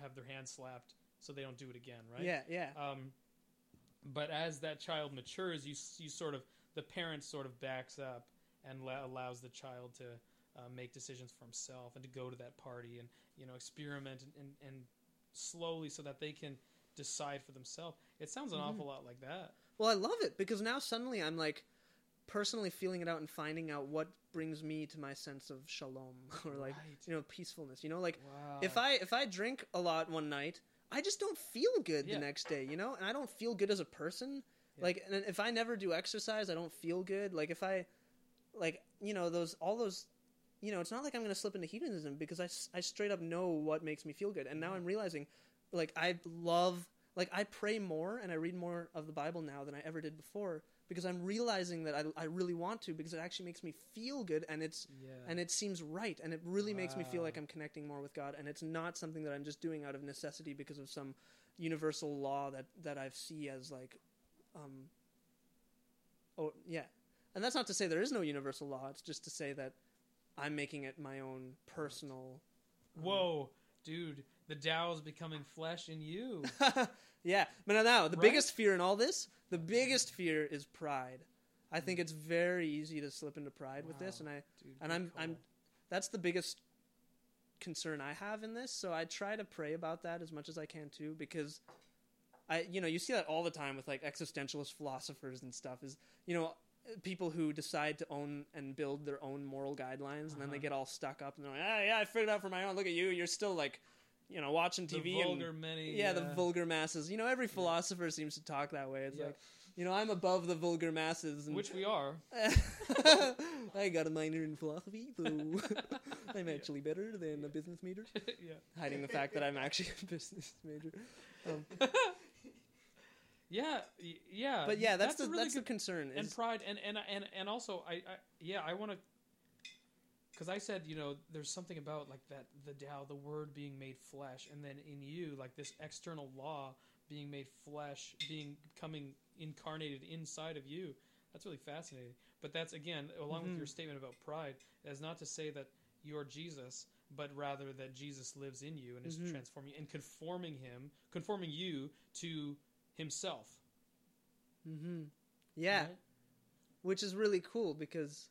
have their hand slapped so they don't do it again, right?
Yeah, yeah,
Um, but as that child matures, you you sort of the parent sort of backs up and la- allows the child to uh, make decisions for himself and to go to that party and you know experiment and, and, and slowly so that they can decide for themselves. It sounds an
Mhm.
awful lot like that.
Well, I love it because now suddenly I'm like personally feeling it out and finding out what brings me to my sense of shalom or like
Right.
you know peacefulness. You know, like
Wow.
if I if I drink a lot one night, I just don't feel good
Yeah.
the next day. You know, and I don't feel good as a person.
Yeah.
Like, and if I never do exercise, I don't feel good. Like if I, like you know those all those. You know, it's not like I'm going to slip into hedonism because I, I straight up know what makes me feel good. And now I'm realizing, like, I love, like, I pray more and I read more of the Bible now than I ever did before because I'm realizing that I, I really want to because it actually makes me feel good and it's
yeah.
and it seems right and it really makes me feel like I'm connecting more with God and it's not something that I'm just doing out of necessity because of some universal law that that I see as like um oh yeah and that's not to say there is no universal law it's just to say that I'm making it my own personal um,
Whoa, dude, the Tao is becoming flesh in you.
yeah but now, now the
Right?
biggest fear in all this the biggest fear is pride I think mm. it's very easy to slip into pride with this and I
Dude,
and I'm I'm that's the biggest concern I have in this. So I try to pray about that as much as I can too, because I you know you see that all the time with like existentialist philosophers and stuff. Is you know people who decide to own and build their own moral guidelines, and then they
Uh-huh.
get all stuck up and they're like, ah, yeah, I figured it out for my own. Look at you, you're still like, you know, watching
the
TV and
vulgar many.
yeah, the vulgar masses. You know, every philosopher seems to talk that way. It's like, you know, I'm above the vulgar masses, and
which we are.
I got a minor in philosophy, so I'm actually better than a business major.
yeah.
Hiding the fact that I'm actually a business major. Um,
Yeah, yeah.
but yeah, that's,
a
the
really
that's
good
the concern.
and
Is,
pride and and and and also I, I yeah I want to because I said you know there's something about like that the Tao the word being made flesh and then in you like this external law being made flesh being coming incarnated inside of you that's really fascinating but that's again along with
Mhm.
your statement about pride is not to say that you're Jesus but rather that Jesus lives in you and is
Mhm.
transforming and conforming him conforming you to himself
hmm yeah,
right?
which is really cool because,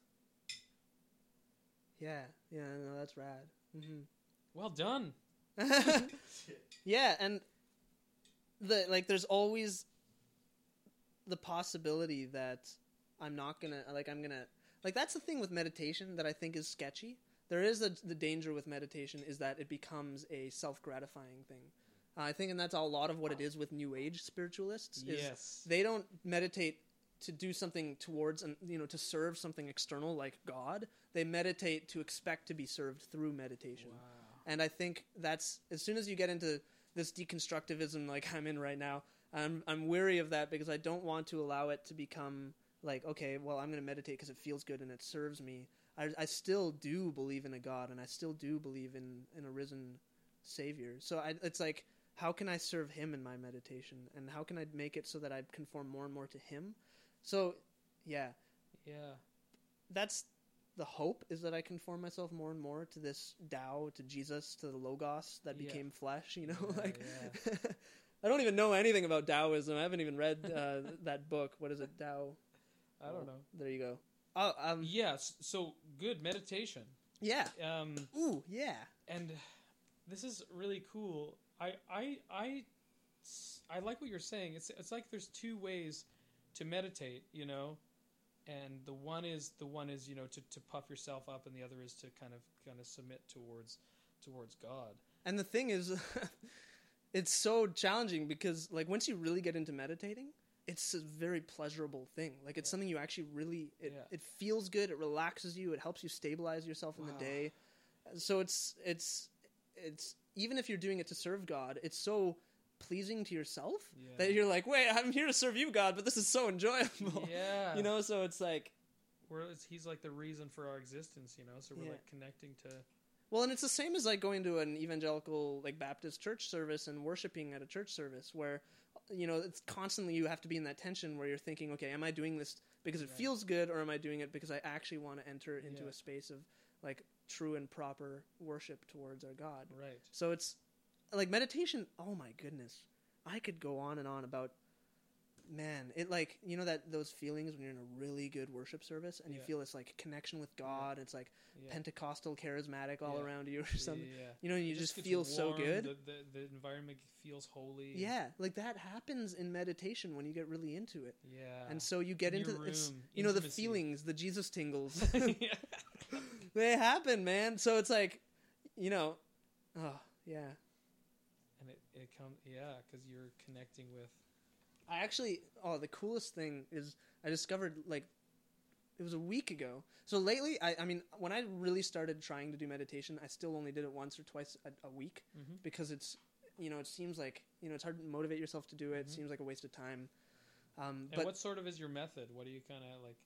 yeah, yeah, no, that's rad. hmm
well done
yeah, and the like, there's always the possibility that I'm not gonna like I'm gonna like that's the thing with meditation that I think is sketchy. There is the the danger with meditation is that it becomes a self gratifying thing. I think, and that's a lot of what it is with New Age spiritualists. Is
yes
they don't meditate to do something towards and you know to serve something external like God, they meditate to expect to be served through meditation. And I think that's as soon as you get into this deconstructivism like I'm in right now, I'm I'm weary of that because I don't want to allow it to become like okay, well I'm going to meditate because it feels good and it serves me. I, I still do believe in a God and I still do believe in in a risen Savior. So I, it's like how can I serve Him in my meditation and how can I make it so that I conform more and more to Him? So yeah,
Yeah.
that's the hope is that I conform myself more and more to this Tao, to Jesus, to the Logos that
Yeah.
became flesh. You know,
Yeah,
like I don't even know anything about Taoism. I haven't even read uh, that book. What is it, Tao?
I don't know.
There you go. Oh, um,
Yes. So good meditation.
yeah.
Um,
Ooh, yeah.
and this is really cool. I I I I like what you're saying. It's it's like there's two ways to meditate, you know, and the one is the one is you know to, to puff yourself up, and the other is to kind of kind of submit towards towards God.
And the thing is, it's so challenging because, like, once you really get into meditating, it's a very pleasurable thing. Like, it's
Yeah.
something you actually really it,
Yeah.
it feels good. It relaxes you. It helps you stabilize yourself in the day. So it's it's it's even if you're doing it to serve God, it's so pleasing to yourself
Yeah.
that you're like, wait, I'm here to serve you, God, but this is so enjoyable.
Yeah,
You know, so it's like
Where it's, he's like the reason for our existence, you know. So we're
Yeah.
like connecting to.
Well, and it's the same as like going to an evangelical like Baptist church service and worshiping at a church service where you know it's constantly you have to be in that tension where you're thinking, okay, am I doing this because it
Right.
feels good or am I doing it because I actually want to enter into
Yeah.
a space of like true and proper worship towards our God.
Right.
So it's like meditation, oh my goodness. I could go on and on about man, it like you know that those feelings when you're in a really good worship service and you feel this like connection with God, it's like
Yeah.
Pentecostal charismatic all
Yeah.
around you or something.
yeah, yeah.
You know, and you
It
just,
gets
feel so good.
The, the, the environment feels holy.
Yeah, like that happens in meditation when you get really into it.
Yeah.
And so you get
In
into
room,
you know the feelings, the Jesus tingles. they happen, man. So it's like, you know, oh, yeah.
And it, it comes, yeah, because you're connecting with.
I actually, oh, the coolest thing is I discovered like it was a week ago. So lately, I, I mean, when I really started trying to do meditation, I still only did it once or twice a, a week
Mhm.
because it's, you know, it seems like you know it's hard to motivate yourself to do it. It
Mhm.
seems like a waste of time. Um,
And
but
what sort of is your method? What do you kind of like?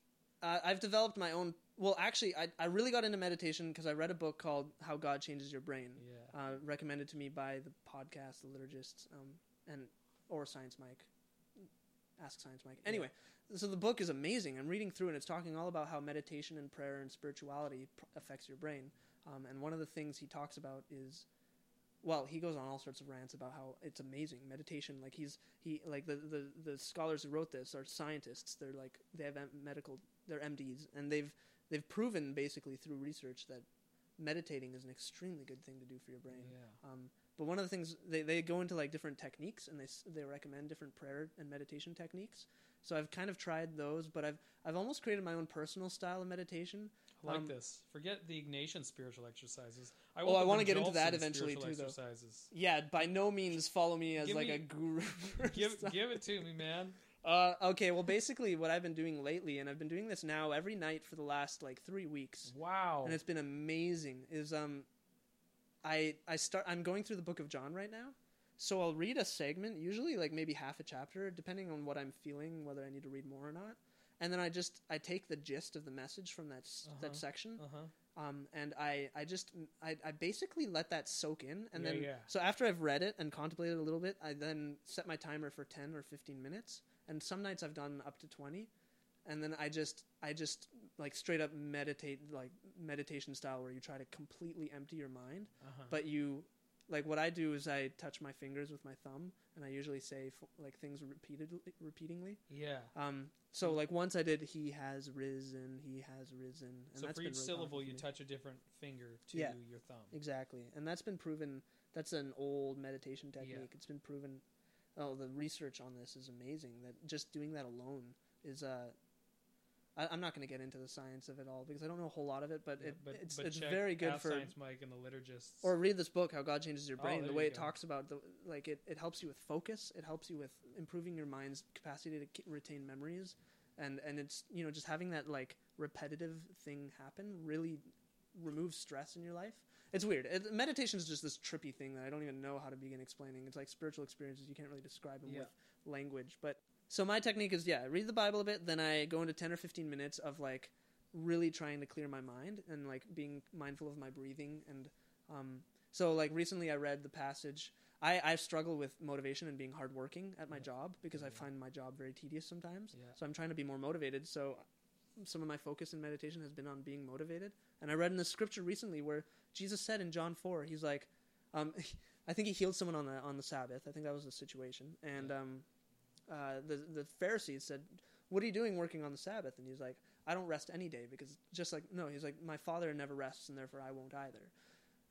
Uh, I've developed my own. Well, actually, I, I really got into meditation because I read a book called How God Changes Your Brain,
Yeah.
uh, recommended to me by the podcast, The Liturgists, um, and or Science Mike. Ask Science Mike. Anyway, so the book is amazing. I'm reading through and it's talking all about how meditation and prayer and spirituality pr- affects your brain. Um, and one of the things he talks about is, well, he goes on all sorts of rants about how it's amazing meditation. Like he's he like the the, the scholars who wrote this are scientists. They're like they have medical they're MDs and they've they've proven basically through research that meditating is an extremely good thing to do for your brain.
Yeah.
Um, but one of the things they, they go into like different techniques and they they recommend different prayer and meditation techniques. So I've kind of tried those, but I've I've almost created my own personal style of meditation.
I like
Um,
this. Forget the Ignatian spiritual exercises. I
Oh, I wanna get into that eventually, too, though.
Exercises.
Yeah, by no means follow me as
Give
like
me-
a guru.
give give it to me, man.
Uh, okay, well, basically, what I've been doing lately, and I've been doing this now every night for the last like three weeks,
Wow.
and it's been amazing. Is um, I I start I'm going through the Book of John right now, so I'll read a segment, usually like maybe half a chapter, depending on what I'm feeling, whether I need to read more or not, and then I just I take the gist of the message from that
Uh-huh.
that section,
Uh huh.
um, and I I just I, I basically let that soak in, and
Yeah,
then
yeah.
so after I've read it and contemplated it a little bit, I then set my timer for ten or fifteen minutes, and some nights I've done up to twenty, and then I just I just like straight up meditate like meditation style where you try to completely empty your mind,
Uh-huh.
but you like what I do is I touch my fingers with my thumb, and I usually say f- like things repeatedly repeatingly.
yeah.
Um, so like once I did, he has risen, he has risen, and
So
that's
for each
really
syllable, you touch a different finger to
Yeah.
your thumb.
Exactly, and that's been proven. That's an old meditation technique. It's been proven. Oh, the research on this is amazing. That just doing that alone is. Uh, I, I'm not going to get into the science of it all because I don't know a whole lot of it, but
Yeah,
it,
but,
it's
but
it's very good for.
Science Mike and the liturgists.
Or read this book, How God Changes Your
Oh,
Brain.
there
the way it
go.
talks about the like it, it helps you with focus. It helps you with improving your mind's capacity to retain memories, and and it's you know just having that like repetitive thing happen really removes stress in your life. It's weird. It, meditation is just this trippy thing that I don't even know how to begin explaining. It's like spiritual experiences you can't really describe them
Yeah.
with language. But so my technique is yeah, read the Bible a bit, then I go into ten or fifteen minutes of like really trying to clear my mind and like being mindful of my breathing and um so like recently I read the passage I, I struggle with motivation and being hardworking at my
Yeah.
job because I find my job very tedious sometimes.
Yeah.
So I'm trying to be more motivated. So some of my focus in meditation has been on being motivated. And I read in the scripture recently where Jesus said in John four, he's like, um, I think he healed someone on the on the Sabbath. I think that was the situation. And um, uh, the the Pharisees said, "What are you doing working on the Sabbath?" And he's like, "I don't rest any day because just like no." He's like, "My Father never rests, and therefore I won't either."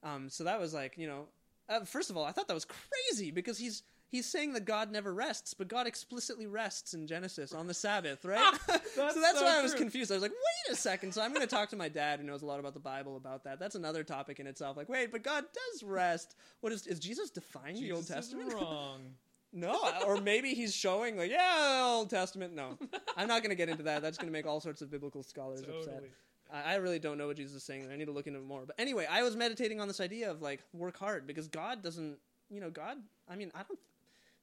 Um, so that was like you know, uh, first of all, I thought that was crazy because he's he's saying that God never rests, but God explicitly rests in Genesis on the Sabbath, right?
Ah, that's
so that's
so
why I was
true.
confused. I was like, wait a second. So I'm going to talk to my dad, who knows a lot about the Bible, about that. That's another topic in itself. Like, wait, but God does rest. What is is Jesus defying the Old
Jesus
Testament?
wrong.
No, or maybe he's showing like, yeah, Old Testament. No, I'm not going to get into that. That's going to make all sorts of biblical scholars upset.
totally.
I I really don't know what Jesus is saying. I need to look into it more. But anyway, I was meditating on this idea of like work hard because God doesn't, you know, God. I mean, I don't.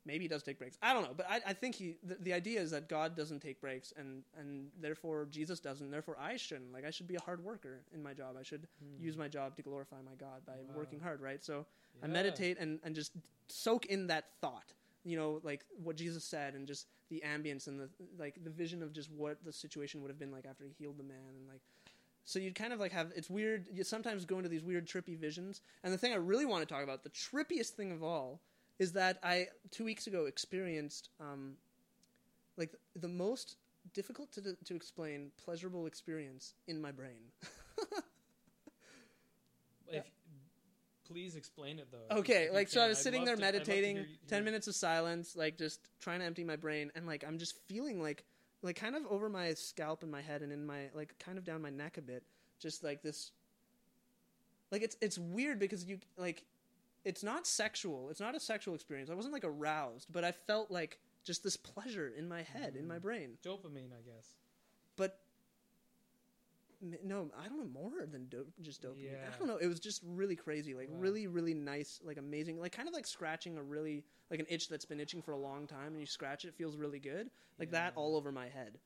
Maybe he does take breaks. I don't know, but I, I think he. The, the idea is that God doesn't take breaks, and and therefore Jesus doesn't. Therefore, I shouldn't. Like I should be a hard worker in my job. I should hmm. use my job to glorify my God by
Wow.
working hard. Right. So I meditate and and just soak in that thought. You know, like what Jesus said, and just the ambience and the like the vision of just what the situation would have been like after he healed the man, and like so you'd kind of like have it's weird. You sometimes go into these weird trippy visions. And the thing I really want to talk about, the trippiest thing of all, is that I two weeks ago experienced um, like the most difficult to to explain pleasurable experience in my brain.
If, please explain it though.
Okay, like so I was sitting there
to- I'd love to
meditating,
hear you-
10 minutes of silence, like just trying to empty my brain and like I'm just feeling like like kind of over my scalp and my head and in my like kind of down my neck a bit, just like this like it's it's weird because you like it's not sexual. It's not a sexual experience. I wasn't like aroused, but I felt like just this pleasure in my head, in my
Mm.
brain.
Dopamine, I guess.
But no, I don't know more than do- just dopamine.
Yeah.
I don't know. It was just really crazy, like
Wow.
really, really nice, like amazing, like kind of like scratching a really like an itch that's been itching for a long time, and you scratch it, it feels really good, like that all over my head.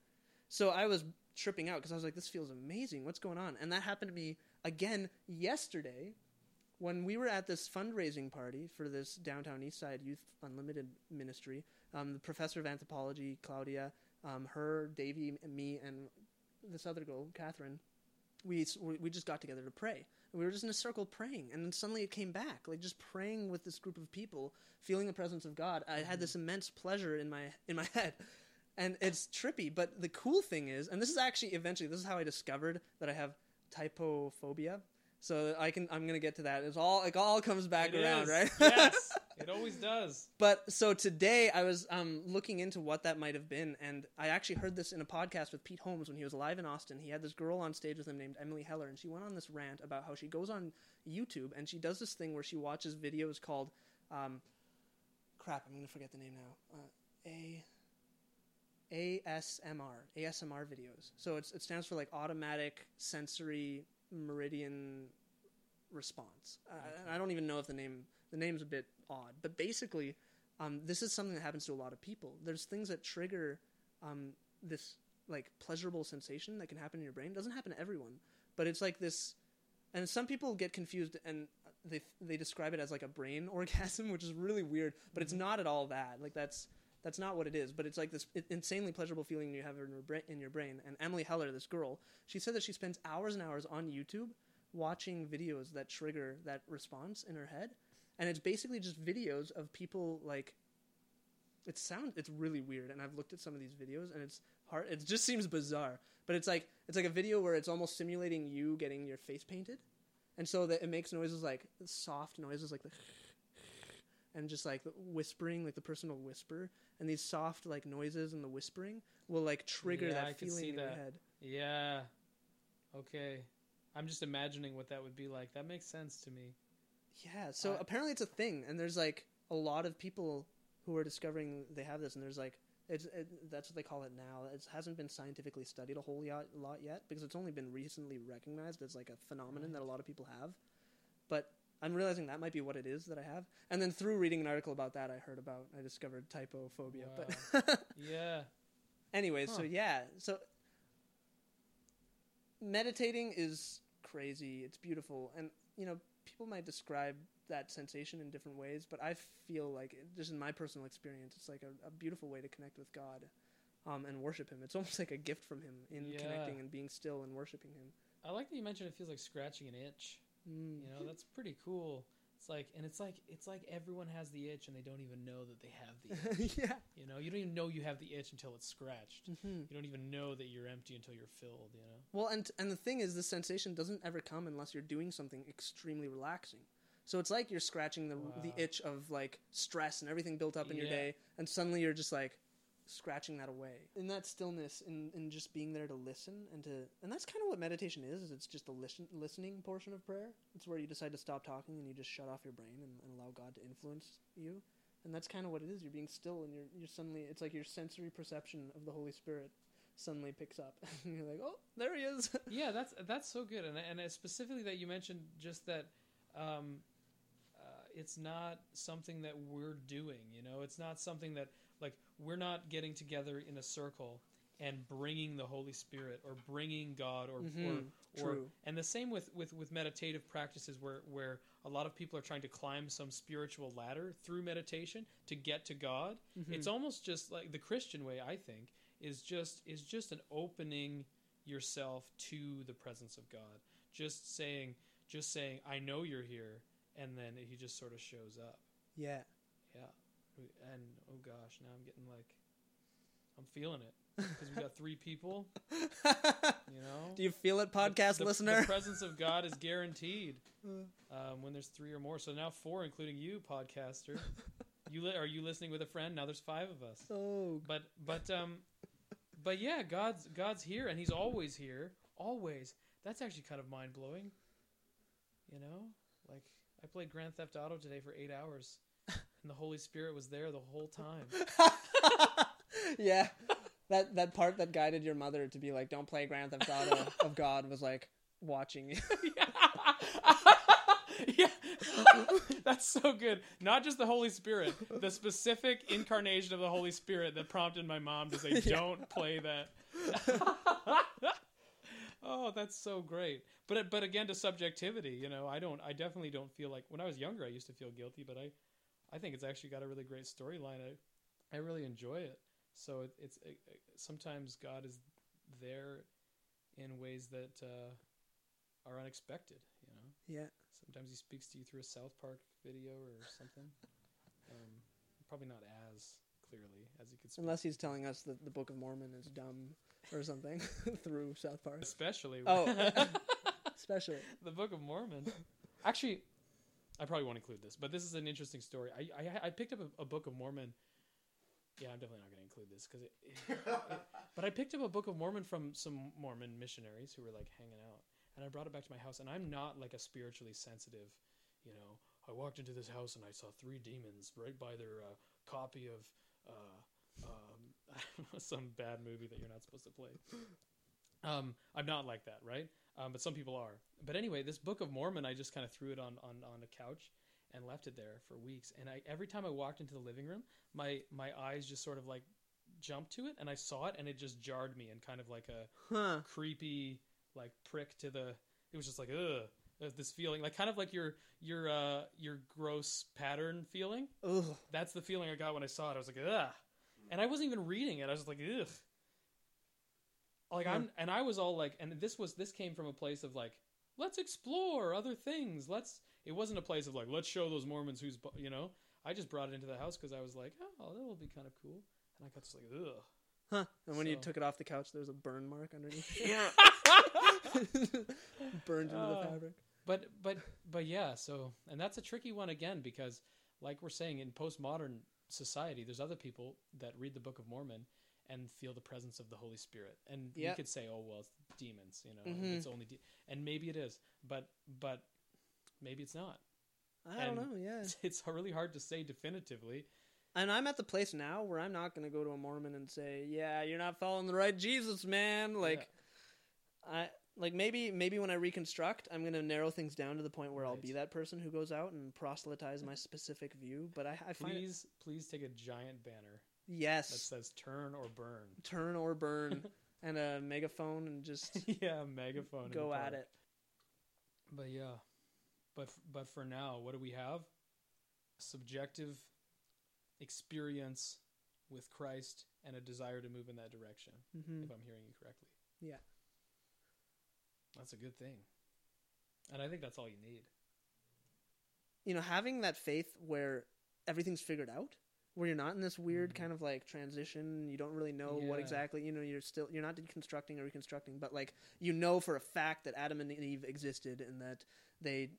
So I was tripping out because I was like, "This feels amazing. What's going on?" And that happened to me again yesterday when we were at this fundraising party for this downtown East Side Youth Unlimited ministry. Um, the professor of anthropology, Claudia, um, her, Davey, and me, and this other girl, Catherine, we we just got together to pray. And we were just in a circle praying, and then suddenly it came back, like just praying with this group of people, feeling the presence of God. I had this immense pleasure in my in my head, and it's trippy. But the cool thing is, and this is actually eventually, this is how I discovered that I have trypophobia. So I can I'm gonna get to that. It's all it all comes back
It
around,
is.
right?
yes, it always does.
But so today I was um, looking into what that might have been, and I actually heard this in a podcast with Pete Holmes when he was live in Austin. He had this girl on stage with him named Emily Heller, and she went on this rant about how she goes on YouTube and she does this thing where she watches videos called, um, crap, I'm gonna forget the name now. Uh, A. ASMR, ASMR videos. So it's, it stands for like automatic sensory meridian response. Uh, and I don't even know if the name the name's a bit odd, but basically, um, this is something that happens to a lot of people. There's things that trigger um, this like pleasurable sensation that can happen in your brain. It doesn't happen to everyone, but it's like this. And some people get confused and they they describe it as like a brain orgasm, which is really weird. But it's not at all that. Like that's that's not what it is. But it's like this insanely pleasurable feeling you have in your brain. In your brain. And Emily Heller, this girl, she said that she spends hours and hours on YouTube watching videos that trigger that response in her head and it's basically just videos of people like it sounds it's really weird and i've looked at some of these videos and it's hard it just seems bizarre but it's like it's like a video where it's almost simulating you getting your face painted and so that it makes noises like soft noises like the and just like the whispering like the person will whisper and these soft like noises and the whispering will like trigger
Yeah,
that
I
feeling
see
in your head
Yeah. Okay. I'm just imagining what that would be like. That makes sense to me.
Yeah, so
I-
apparently it's a thing, and there's like a lot of people who are discovering they have this, and there's like It's it, that's what they call it now. It hasn't been scientifically studied a whole lot, lot yet because it's only been recently recognized as like a phenomenon that a lot of people have. But I'm realizing that might be what it is that I have. And then through reading an article about that, I heard about I discovered trypophobia. But
Yeah.
Anyways, so yeah, so meditating is crazy. It's beautiful, and you know, people might describe that sensation in different ways, but I feel like, it- just in my personal experience, it's like a, a beautiful way to connect with God, um, and worship Him. It's almost like a gift from Him in
Yeah.
connecting and being still and worshiping Him.
I like that you mentioned it feels like scratching an itch.
Mm.
You know, that's pretty cool. It's like, and it's like, it's like everyone has the itch and they don't even know that they have the itch.
yeah.
You know, you don't even know you have the itch until it's scratched.
hmm
You don't even know that you're empty until you're filled. You know.
Well, and and the thing is, the sensation doesn't ever come unless you're doing something extremely relaxing. So it's like you're scratching the the itch of like stress and everything built up in your day, and suddenly you're just like scratching that away. In that stillness, in in just being there to listen and to, and that's kind of what meditation is. is It's just the listen listening portion of prayer. It's where you decide to stop talking and you just shut off your brain and, and allow God to influence you. And that's kind of what it is. You're being still, and you're you're suddenly. It's like your sensory perception of the Holy Spirit suddenly picks up, and you're like, oh, there he is.
yeah, that's that's so good, and and specifically that you mentioned just that um, uh, it's not something that we're doing. You know, it's not something that like we're not getting together in a circle and bringing the Holy Spirit or bringing God or
Mhm,
or, or and the same with, with with meditative practices where where a lot of people are trying to climb some spiritual ladder through meditation to get to God.
Mm-hmm.
It's almost just like the Christian way, I think, is just is just an opening yourself to the presence of God. Just saying just saying I know you're here and then he just sort of shows up.
yeah.
Yeah. And oh gosh, now I'm getting like I'm feeling it because we got three people, you know.
Do you feel it,
The-
podcast
the,
listener?
The presence of God is guaranteed um, when there's three or more. So now four, including you, podcaster. You li- are you listening with a friend? Now there's five of us.
oh,
But but um, but yeah, God's God's here, and He's always here, always. That's actually kind of mind blowing. You know, like I played Grand Theft Auto today for eight hours, and the Holy Spirit was there the whole time.
yeah. That that part that guided your mother to be like, "Don't play Grand Theft Auto of God" was like watching you.
yeah, that's so good. Not just the Holy Spirit, the specific incarnation of the Holy Spirit that prompted my mom to say, "Don't play that." oh, that's so great. But but again, to subjectivity, you know, I don't. I definitely don't feel like when I was younger, I used to feel guilty, but I, I think it's actually got a really great storyline. I, I really enjoy it. So it, it's it, it- sometimes God is there in ways that uh, are unexpected. You know,
yeah.
sometimes He speaks to you through a South Park video or something. Um, probably not as clearly as He could speak.
Unless he's telling us that the Book of Mormon is dumb or something through South Park.
especially
Oh, especially.
the Book of Mormon. Actually, I probably won't include this, but this is an interesting story. I I, I picked up a, a Book of Mormon. Yeah, I'm definitely not going to include this because it, it- But I picked up a Book of Mormon from some Mormon missionaries who were like hanging out, and I brought it back to my house. And I'm not like a spiritually sensitive, you know. I walked into this house and I saw three demons right by their uh, copy of uh, um, some bad movie that you're not supposed to play. Um, I'm not like that, right? Um, but some people are. But anyway, this Book of Mormon, I just kind of threw it on, on, on a couch and left it there for weeks. And I every time I walked into the living room, my my eyes just sort of like jumped to it, and I saw it, and it just jarred me, and kind of like a
Huh.
creepy like prick to the. It was just like ugh, this feeling, like kind of like your your uh your gross pattern feeling.
Ugh.
That's the feeling I got when I saw it. I was like ugh, and I wasn't even reading it. I was just like ugh. Like
Huh.
I'm, and I was all like, and this was this came from a place of like, let's explore other things. Let's. It wasn't a place of like, let's show those Mormons who's, you know. I just brought it into the house because I was like, oh, that will be kind of cool. And I got just like, ugh.
Huh. And when you took it off the couch, there was a burn mark underneath.
Yeah.
Burned into the
Oh.
fabric.
but but but yeah. So and that's a tricky one again because, like we're saying, in postmodern society, there's other people that read the Book of Mormon and feel the presence of the Holy Spirit, and
Yeah.
you could say, oh well, it's demons, you know,
Mhm.
it's only, de-. and maybe it is, but but maybe it's not.
I don't know. Yeah.
It's, really hard to say definitively.
and I'm at the place now where I'm not going to go to a Mormon and say, "Yeah, you're not following the right Jesus, man." Like, I like maybe maybe when I reconstruct, I'm going to narrow things down to the point where I'll be that person who goes out and proselytize my specific view. But I, I find it,
please, please take a giant banner that
yes,
says "Turn or Burn."
turn or burn, and a megaphone and just
yeah, megaphone.
go at it.
But yeah, but but for now, what do we have? Subjective experience with Christ and a desire to move in that direction.
hmm
If I'm hearing you correctly.
Yeah.
That's a good thing, and I think that's all you need.
You know, having that faith where everything's figured out, where you're not in this weird
Mhm.
kind of like transition. You don't really know what exactly. You know, you're still you're not deconstructing or reconstructing, but like you know for a fact that Adam and Eve existed and that they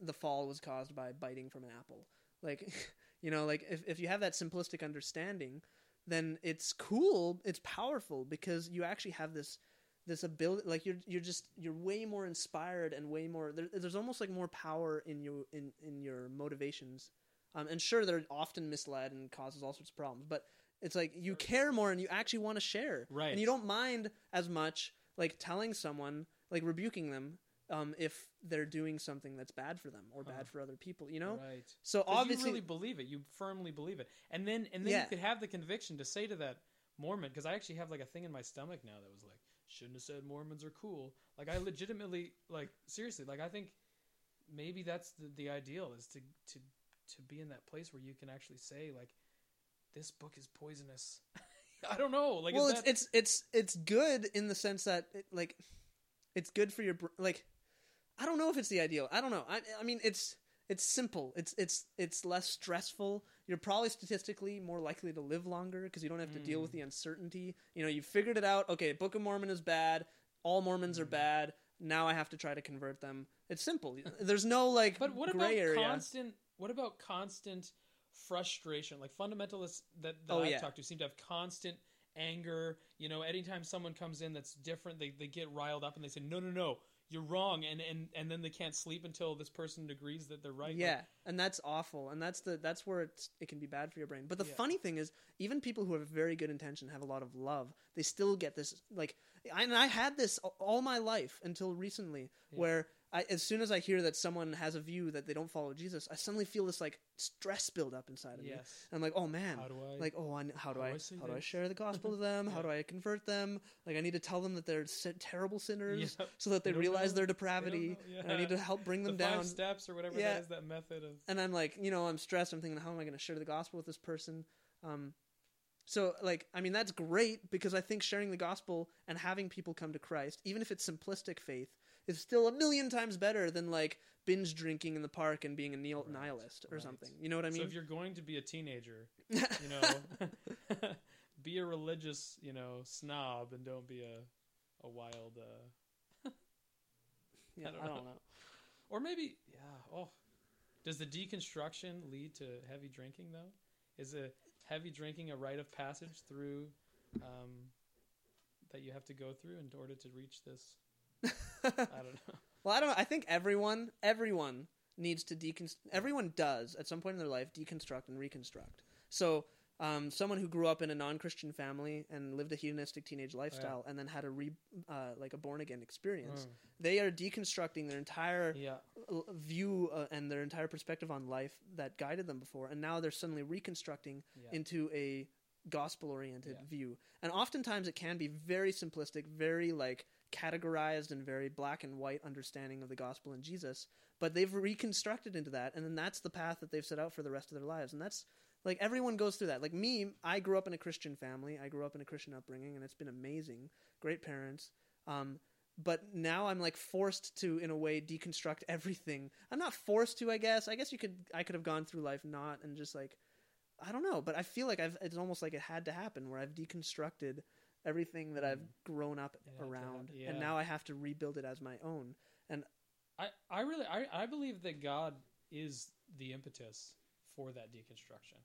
the fall was caused by biting from an apple. Like, you know, like if if you have that simplistic understanding, then it's cool, it's powerful because you actually have this this ability like you're you're just you're way more inspired and way more there, there's almost like more power in you in in your motivations um, and sure they're often misled and causes all sorts of problems but it's like you care more and you actually want to share
Right.
and you don't mind as much like telling someone like rebuking them um, if they're doing something that's bad for them or
Huh.
bad for other people you know
right?
so obviously
you really believe it. You firmly believe it, and then and then
Yeah.
you could have the conviction to say to that Mormon, because I actually have like a thing in my stomach now that was like, shouldn't have said Mormons are cool. Like I legitimately, like seriously, like I think maybe that's the the ideal is to to to be in that place where you can actually say like, this book is poisonous. I don't know. Like,
well it's
that-
it's it's it's good in the sense that it, like it's good for your like i don't know if it's the ideal i don't know i i mean it's it's simple it's it's it's less stressful you're probably statistically more likely to live longer because you don't have to deal
Mm.
with the uncertainty you know you figured it out okay book of mormon is bad all mormons are
Mm.
bad now i have to try to convert them it's simple there's no like
But what
gray
about
area
constant? What about constant frustration? Like fundamentalists that, that
Oh,
I've
yeah.
talked to seem to have constant anger. You know, anytime someone comes in that's different, they, they get riled up and they say, "No, no, no, you're wrong," and and and then they can't sleep until this person agrees that they're right. Like,
Yeah, and that's awful, and that's the that's where it's it can be bad for your brain. But the
Yeah.
funny thing is, even people who have very good intention have a lot of love. They still get this like, I- and I had this all my life until recently,
Yeah.
where I, as soon as I hear that someone has a view that they don't follow Jesus, I suddenly feel this like stress build up inside of me.
yes.
I'm like, oh man,
How do I?
like oh I, how do
how
I,
do I say
how do I share the gospel to them? How do I convert them? Like I need to tell them that they're terrible sinners so that they
They
realize
know.
their depravity,
know.
and I need to help bring
the
them
five
down.
steps or whatever
Yeah.
that is. That method of
and I'm like, you know, I'm stressed. I'm thinking, how am I going to share the gospel with this person? Um, so, like, I mean, that's great because I think sharing the gospel and having people come to Christ, even if it's simplistic faith, is still a million times better than like binge drinking in the park and being a nihil-
Right,
nihilist or
right.
something. You know what I mean?
so if you're going to be a teenager, you know, be a religious, you know, snob and don't be a a wild. uh
yeah,
I don't
I don't
know.
know.
Or maybe, yeah. Oh, does the deconstruction lead to heavy drinking though? Is a heavy drinking a rite of passage through um, that you have to go through in order to reach this? I don't know.
Well, I don't. I think everyone, everyone needs to deconstruct. Everyone does at some point in their life deconstruct and reconstruct. So, um, someone who grew up in a non-Christian family and lived a hedonistic teenage lifestyle, and then had a re, uh, like a born again experience, they are deconstructing their entire
Mm, yeah,
l- view uh, and their entire perspective on life that guided them before, and now they're suddenly reconstructing
yeah.
into a gospel oriented
Yeah.
view. And oftentimes it can be very simplistic, very like categorized and very black and white understanding of the gospel and Jesus, but they've reconstructed into that and then that's the path that they've set out for the rest of their lives. And that's like everyone goes through that. Like me, I grew up in a Christian family. I grew up in a Christian upbringing and it's been amazing. Great parents. Um but now I'm like forced to in a way deconstruct everything. I'm not forced to, I guess. I guess you could I could have gone through life not and just like I don't know, but I feel like I've it's almost like it had to happen where I've deconstructed everything that I've grown up
to
around
yeah.
and now I have to rebuild it as my own.
And I, I really I, I believe that God is the impetus for that deconstruction.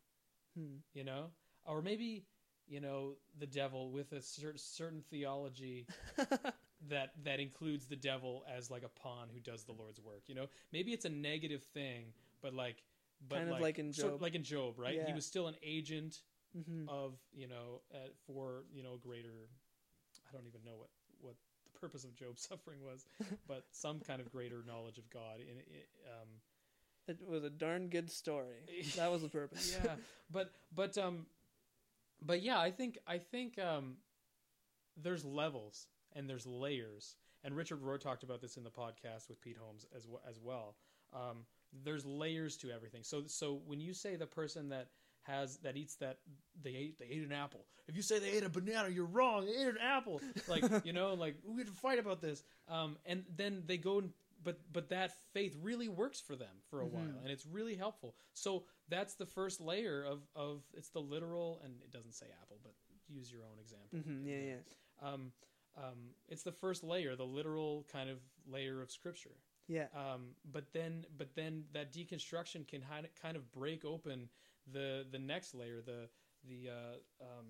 Hmm.
You know, or maybe you know the devil with a cer- certain theology that that includes the devil as like a pawn who does the Lord's work. You know, maybe it's a negative thing, but like but
Kind of like in
sort-
Job.
like in Job, right? He was still an agent
hmm
of you know uh, for you know greater. I don't even know what what the purpose of Job's suffering was, but some kind of greater knowledge of God. In it, um,
It was a darn good story. That was the purpose.
yeah, but but um, but yeah, I think I think um, there's levels and there's layers, and Richard Rohr talked about this in the podcast with Pete Holmes as well. As well. Um, there's layers to everything. So so when you say the person that has that eats that they ate they ate an apple. If you say they ate a banana, you're wrong. They ate an apple. Like you know, like we have to fight about this. Um, and then they go and but but that faith really works for them for a
Mhm.
while, and it's really helpful. So that's the first layer of of it's the literal, and it doesn't say apple, but use your own example.
hmm Yeah, yeah,
Um, um, it's the first layer, the literal kind of layer of scripture.
yeah.
Um, but then, but then that deconstruction can kind of break open the the next layer, the the uh, um,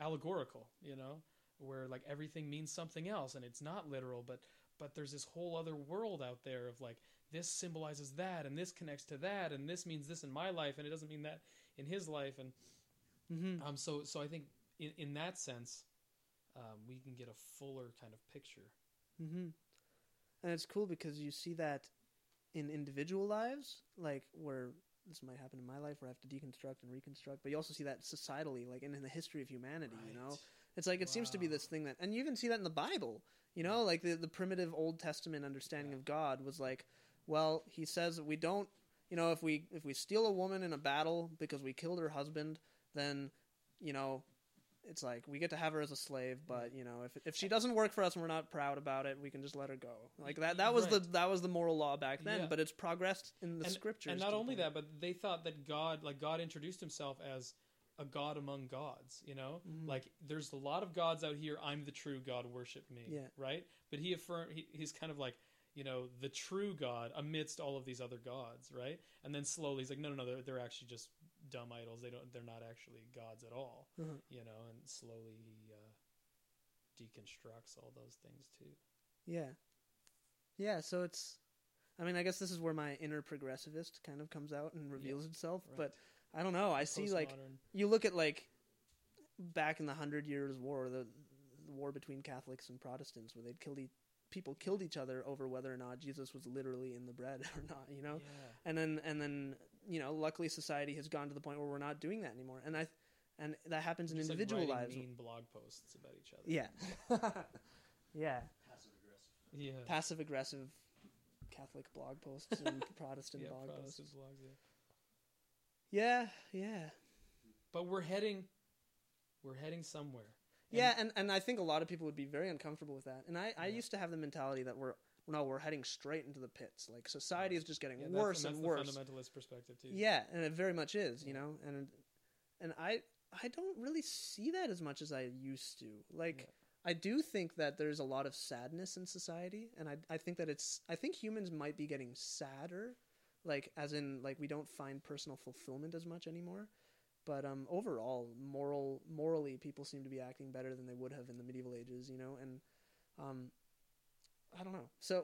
allegorical, you know, where like everything means something else, and it's not literal, but but there's this whole other world out there of like this symbolizes that, and this connects to that, and this means this in my life, and it doesn't mean that in his life, and
hmm
um, so so I think in in that sense, um, we can get a fuller kind of picture.
hmm And it's cool because you see that in individual lives, like where this might happen in my life where I have to deconstruct and reconstruct, but you also see that societally, like in, in the history of humanity, you know? It's like it seems to be this thing that, and you even see that in the Bible, you know, like the, the primitive Old Testament understanding
Yeah.
of God was like, well, he says we don't, you know, if we if we steal a woman in a battle because we killed her husband, then, you know, it's like we get to have her as a slave, but you know, if if she doesn't work for us and we're not proud about it, we can just let her go. Like that. That was the that was the moral law back then,
Yeah.
but it's progressed in the
and,
scriptures.
And not only that, but they thought that God, like God, introduced Himself as a God among gods. You know,
Mhm.
like there's a lot of gods out here. I'm the true God. Worship me.
Yeah.
Right. But He affirmed. He, he's kind of like you know the true God amidst all of these other gods. Right. And then slowly he's like, no, no, no. They're they're actually just dumb idols. They don't. They're not actually gods at all.
Mhm.
You know. And slowly he uh, deconstructs all those things too.
Yeah. Yeah, so it's I mean, I guess this is where my inner progressivist kind of comes out and reveals itself,
right.
but I don't know. I see like you look at like back in the 100 years war, the, the war between Catholics and Protestants where they'd killed e- people killed each other over whether or not Jesus was literally in the bread or not, you know?
Yeah.
and then and then you know luckily society has gone to the point where we're not doing that anymore and i and that happens in
Just, like,
individual
writing
lives
Mean blog posts about each other.
yeah yeah
Passive aggressive.
Yeah.
passive aggressive catholic blog posts and protestant
yeah,
blog
Protestant
posts
blogs, yeah.
yeah yeah
But we're heading, we're heading somewhere. And-
yeah and and i think a lot of people would be very uncomfortable with that and i i
Yeah.
used to have the mentality that we're no we're heading straight into the pits like society is just getting
yeah,
worse
and,
worse
fundamentalist perspective too.
Yeah, and it very much is, you know, and and I I don't really see that as much as I used to. Like
Yeah.
I do think that there's a lot of sadness in society, and I I think that it's I think humans might be getting sadder, like as in like we don't find personal fulfillment as much anymore. But um, overall, moral morally, people seem to be acting better than they would have in the medieval ages, you know, and um, I don't know. So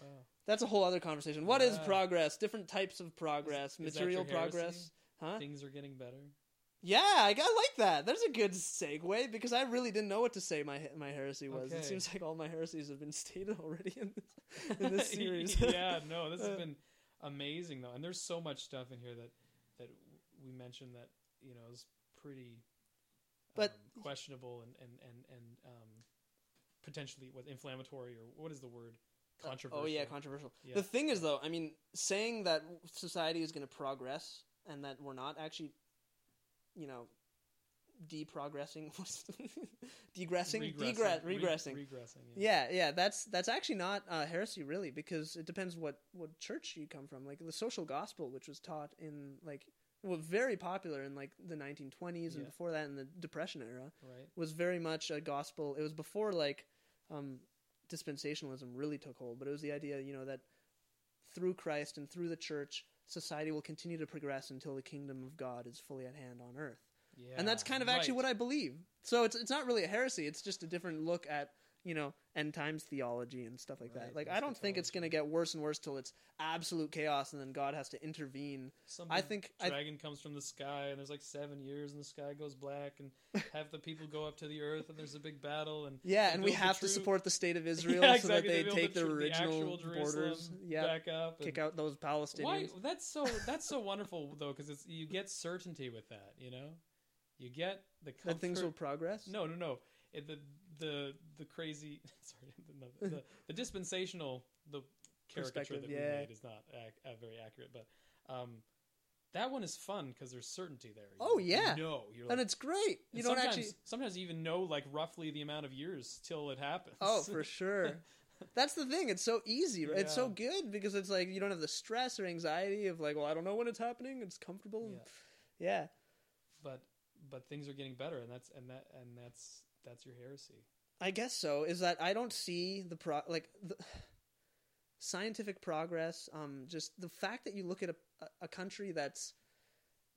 Wow.
that's a whole other conversation. What is
Yeah.
progress? Different types of progress,
is
material
heresy?
progress. Huh?
Things are getting better.
Yeah, I, I like that. That's a good segue because I really didn't know what to say my my heresy was.
Okay.
It seems like all my heresies have been stated already in this, in this series.
yeah, no, this has
Uh,
been amazing though, and there's so much stuff in here that that we mentioned that you know is pretty,
But-
um, questionable and and and and um, potentially what inflammatory or what is the word controversial?
Oh yeah, controversial.
Yeah.
The thing is though, I mean, saying that society is going to progress and that we're not actually, you know, deprogressing, degressing, Degre-
re-
regressing.
regressing. Yeah.
Yeah, yeah, that's that's actually not uh, heresy really because it depends what what church you come from. Like the social gospel, which was taught in like well, very popular in like the 1920s and
Yeah.
before that in the Depression era,
Right.
was very much a gospel. It was before like um, dispensationalism really took hold, but it was the idea, you know, that through Christ and through the church, society will continue to progress until the kingdom of God is fully at hand on earth
Yeah.
and that's kind of actually
right.
what I believe. So it's it's not really a heresy. It's just a different look at you know end times theology and stuff like that. Like I don't think it's going to get worse and worse till it's absolute chaos and then God has to intervene.
Some
I think I,
dragon comes from the sky and there's like seven years and the sky goes black and half the people go up to the earth and there's a big battle and
yeah, and we
the
have to support the state of Israel
Yeah,
so that
exactly.
they, take
the,
their
the
original
Jerusalem
borders. Yeah,
back up.
kick out those Palestinians.
Why? That's so. That's so wonderful though, because it's you get certainty with that. You know, you get the comfort.
That things will progress.
No, no, no. It, the the the crazy. Sorry, the, the, the dispensational the caricature that
yeah.
we made is not ac- uh, very accurate, but um, that one is fun because there's certainty there. You-
Oh, yeah.
know, you're
and it's great. You don't
sometimes,
actually.
sometimes you even know like roughly the amount of years till it happens.
Oh, for sure. That's the thing. It's so easy. right? It's so good because it's like you don't have the stress or anxiety of like, well, I don't know when it's happening. It's comfortable.
Yeah.
Yeah.
but but things are getting better, and that's and that and that's that's your heresy.
I guess so. Is that I don't see the pro like the scientific progress. Um, just the fact that you look at a a country that's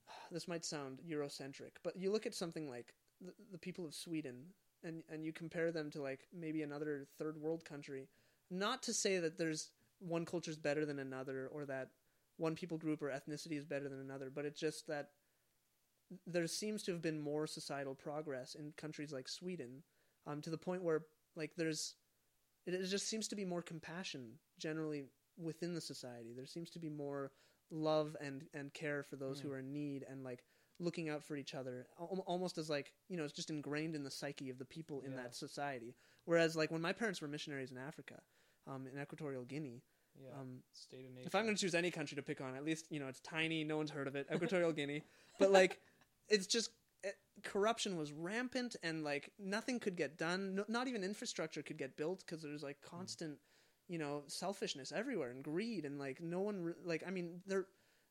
this might sound Eurocentric, but you look at something like the, the people of Sweden, and and you compare them to like maybe another third world country. Not to say that there's one culture is better than another, or that one people group or ethnicity is better than another, but it's just that there seems to have been more societal progress in countries like Sweden um, to the point where like there's it, it just seems to be more compassion generally within the society there seems to be more love and and care for those who
Mm.
are in need and like looking out for each other al- almost as like you know it's just ingrained in the psyche of the people in
Yeah.
that society whereas like when my parents were missionaries in africa um, in equatorial guinea
Yeah,
um,
state of nature.
if I'm going to choose any country to pick on, at least you know it's tiny, no one's heard of it, Equatorial Guinea. But like, it's just it, corruption was rampant, and like nothing could get done. No, not even infrastructure could get built because there's like constant, you know, selfishness everywhere and greed, and like no one re- like. I mean, there.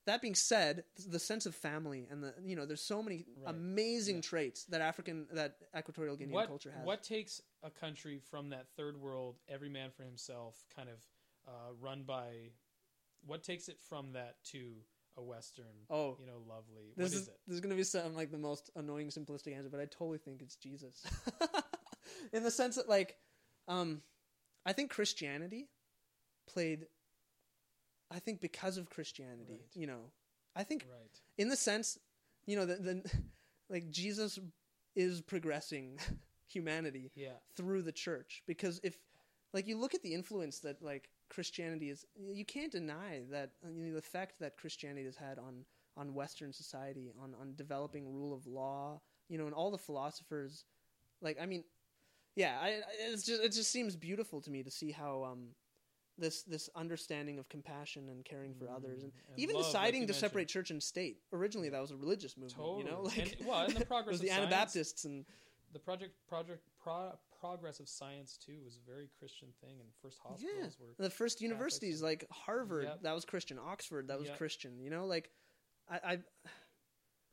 That being said, the sense of family and the you know, there's so many
Right.
amazing
Yeah.
traits that African that Equatorial Guinean
what
culture has.
what takes a country from that third world, every man for himself, kind of uh, run by? What takes it from that to a Western?
Oh,
you know, lovely.
This
what
is, this is going to be some like the most annoying simplistic answer, but I totally think it's Jesus. In the sense that like um I think Christianity played I think because of Christianity,
Right.
you know. I think
Right.
in the sense, you know, that the like Jesus is progressing humanity
Yeah.
through the church because if like you look at the influence that like Christianity is you can't deny that uh, you know, the effect that Christianity has had on on western society on on developing rule of law you know and all the philosophers like I mean yeah I it's just it just seems beautiful to me to see how um this this understanding of compassion and caring for others and,
Mm, and
even
love,
deciding
you
to
mentioned.
separate church and state originally that was a religious movement
Totally.
you know like
and, well, and the progress
was
of
the
science,
Anabaptists and
the project project pro, progress of science too was a very Christian thing, and first hospitals were
the first universities like Harvard
Yep.
that was Christian Oxford that was
Yep.
Christian you know like I, I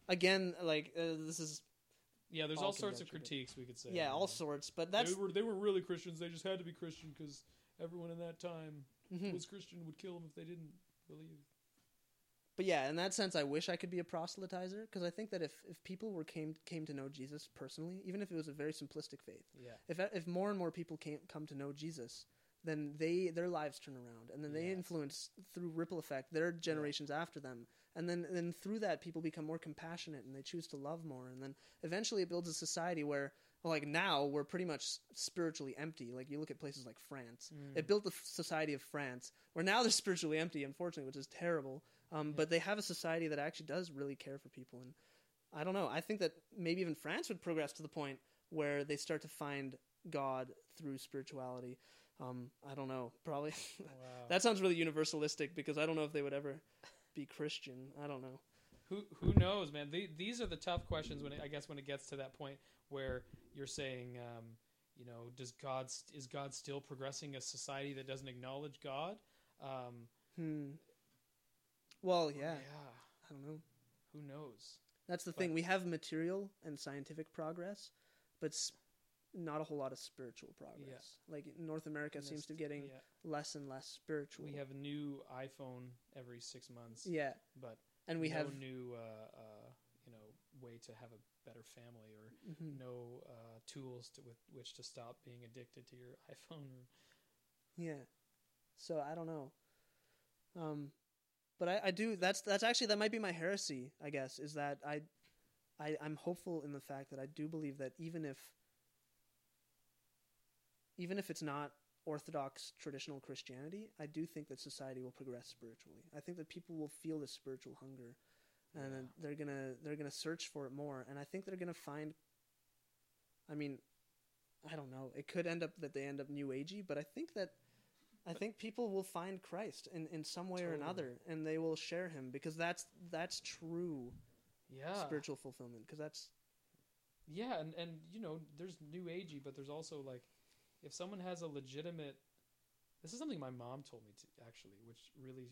again like uh, this is
yeah. There's
all
all sorts of critiques we could say.
yeah all
know.
sorts but that's
they were they were really Christians. They just had to be Christian because everyone in that time
Mhm.
was Christian would kill them if they didn't believe.
But yeah in that sense I wish I could be a proselytizer because I think that if if people were came came to know Jesus personally even if it was a very simplistic faith
Yeah.
if if more and more people came come to know Jesus then they their lives turn around and then they
Yes.
influence through ripple effect their generations after them and then then through that people become more compassionate and they choose to love more and then eventually it builds a society where like now we're pretty much spiritually empty like you look at places like France
Mm.
it built the society of France where now they're spiritually empty unfortunately which is terrible um, but they have a society that actually does really care for people and I don't know I think that maybe even France would progress to the point where they start to find God through spirituality um, I don't know probably
Wow.
that sounds really universalistic because I don't know if they would ever be Christian. I don't know.
who who knows, man? The, these are the tough questions when it, I guess when it gets to that point where you're saying, um, you know, does God is God still progressing a society that doesn't acknowledge God? Um,
Hmm. Well, yeah,
yeah.
I don't know.
Who knows?
That's the
But-
thing. We have material and scientific progress, but not a whole lot of spiritual progress. Like North America
And
seems to be getting
yeah.
less and less spiritual.
We have a new iPhone every six months.
yeah,
but
and we have
no
have
new, uh, uh, you know, way to have a better family or
Mhm.
no uh, tools to, with which to stop being addicted to your iPhone.
Yeah. So I don't know. Um, but I, I do. That's that's actually that might be my heresy. I guess is that I, I I'm hopeful in the fact that I do believe that even if, even if it's not orthodox traditional Christianity, I do think that society will progress spiritually. I think that people will feel this spiritual hunger, and
Yeah.
they're gonna they're gonna search for it more. And I think they're gonna find. I mean, I don't know. It could end up that they end up new agey, but I think that I think people will find Christ in, in some way or another, and they will share Him because that's that's true
yeah,
spiritual fulfillment. Because that's
Yeah, and and you know, there's new agey, but there's also like, if someone has a legitimate, this is something my mom told me to actually, which really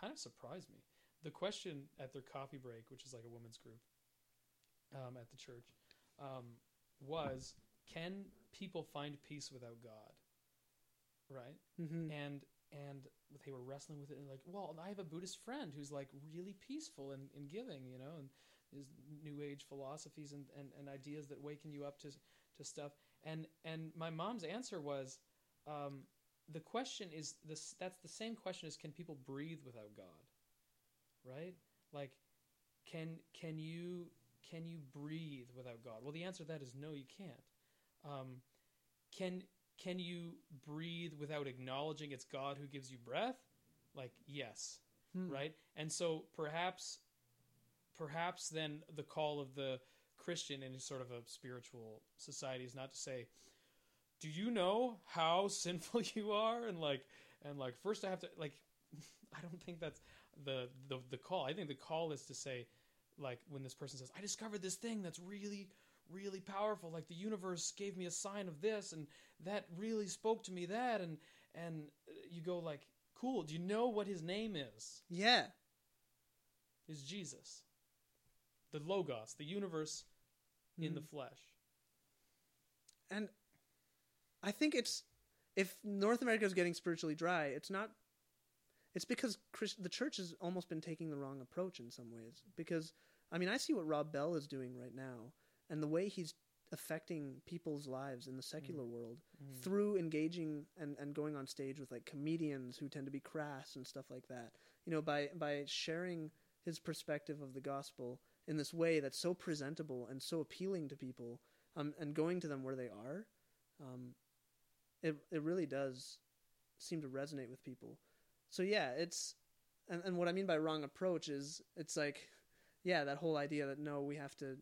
kind of surprised me. The question at their coffee break, which is like a women's group, um, at the church, um, was, can people find peace without God? Right?
Mm-hmm.
and and they were wrestling with it and like well i have a buddhist friend who's like really peaceful and, and giving you know and his new age philosophies and, and, and ideas that waken you up to to stuff. And and my mom's answer was um, the question is this that's the same question as can people breathe without god right? Like can can you can you breathe without god? Well the answer to that is no you can't. Um, can can you breathe without acknowledging it's God who gives you breath? Like yes,
Hmm.
right? And so perhaps perhaps then the call of the Christian in sort of a spiritual society is not to say, "Do you know how sinful you are?" and like and like first I have to like I don't think that's the the the call. I think the call is to say like when this person says, "I discovered this thing that's really really powerful like the universe gave me a sign of this and that really spoke to me that and and uh, you go like cool do you know what his name is
yeah,
is jesus the logos the universe in the
Mhm.
flesh
and I think it's if North America is getting spiritually dry, it's not. It's because Chris, the church has almost been taking the wrong approach in some ways. Because I mean, I see what Rob Bell is doing right now, and the way he's affecting people's lives in the secular world
Mm.
through engaging and, and going on stage with like comedians who tend to be crass and stuff like that. You know, by by sharing his perspective of the gospel in this way that's so presentable and so appealing to people, um, and going to them where they are, um, it it really does seem to resonate with people. So yeah, it's and, and what I mean by wrong approach is it's like yeah, that whole idea that no, we have to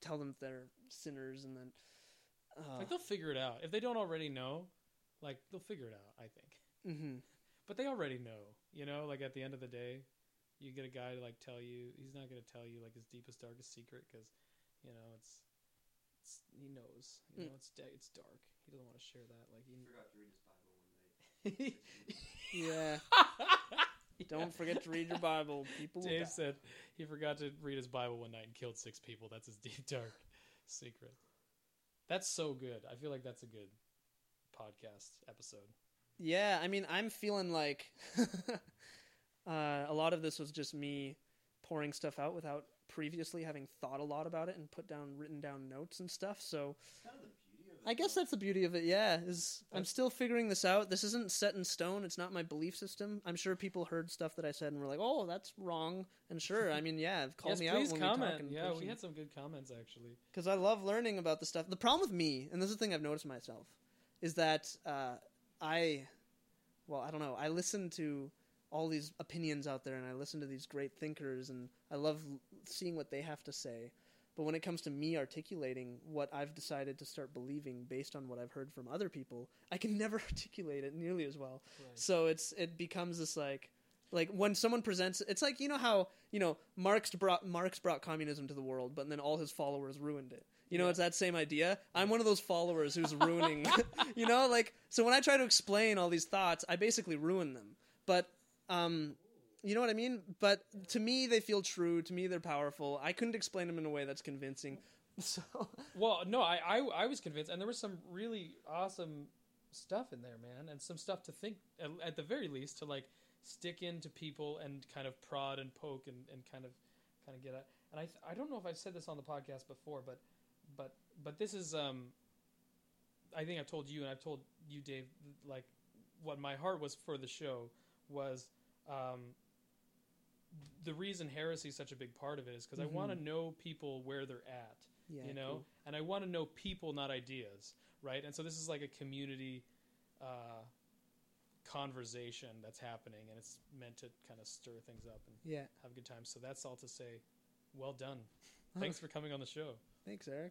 tell them they're sinners and then uh,
like they'll figure it out. If they don't already know like they'll figure it out i think.
Hmm
but they already know you know? Like at the end of the day you get a guy to like tell you he's not going to tell you like his deepest darkest secret because you know it's it's he knows. You know
Mm.
it's da- it's dark. He doesn't want to share that like
He
he
forgot to read his Bible one night.
yeah. Don't forget to read your Bible. People will
Dave
die.
said he forgot to read his Bible one night and killed six people. That's his deep dark secret. That's so good. I feel like that's a good podcast episode.
Yeah, I mean, I'm feeling like uh, a lot of this was just me pouring stuff out without previously having thought a lot about it and put down written down notes and stuff. So
kind of the beauty of it.
I guess that's the beauty of it. Yeah, is I'm still figuring this out. This isn't set in stone. It's not my belief system. I'm sure people heard stuff that I said and were like, "Oh, that's wrong." And sure, I mean, yeah, call
yes,
me out when we talk
comment.
in
yeah, we had some good comments actually.
because I love learning about the stuff. The problem with me, and this is the thing I've noticed myself, is that uh, I, well, I don't know. I listen to all these opinions out there, and I listen to these great thinkers, and I love seeing what they have to say. But when it comes to me articulating what I've decided to start believing based on what I've heard from other people, I can never articulate it nearly as well.
Right.
So it's it becomes this like like when someone presents it's like you know how you know Marx brought Marx brought communism to the world, but then all his followers ruined it. You know,
Yeah.
it's that same idea. I'm one of those followers who's ruining. you know, like so when I try to explain all these thoughts, I basically ruin them. But um, you know what I mean? But to me, they feel true. To me, they're powerful. I couldn't explain them in a way that's convincing. So
Well, no, I, I I was convinced, and there was some really awesome stuff in there, man, and some stuff to think at, at the very least to like stick into people and kind of prod and poke and, and kind of kind of get at. And I I don't know if I've said this on the podcast before, but but but this is um. I think I've told you and I've told you, Dave, like what my heart was for the show was um, the reason heresy is such a big part of it is because
Mhm.
I want to know people where they're at
Yeah,
you know
cool.
and i want to know people not ideas right and so this is like a community uh, conversation that's happening and it's meant to kind of stir things up and
Yeah.
have a good time so that's all to say well done thanks for coming on the show
Thanks, Eric.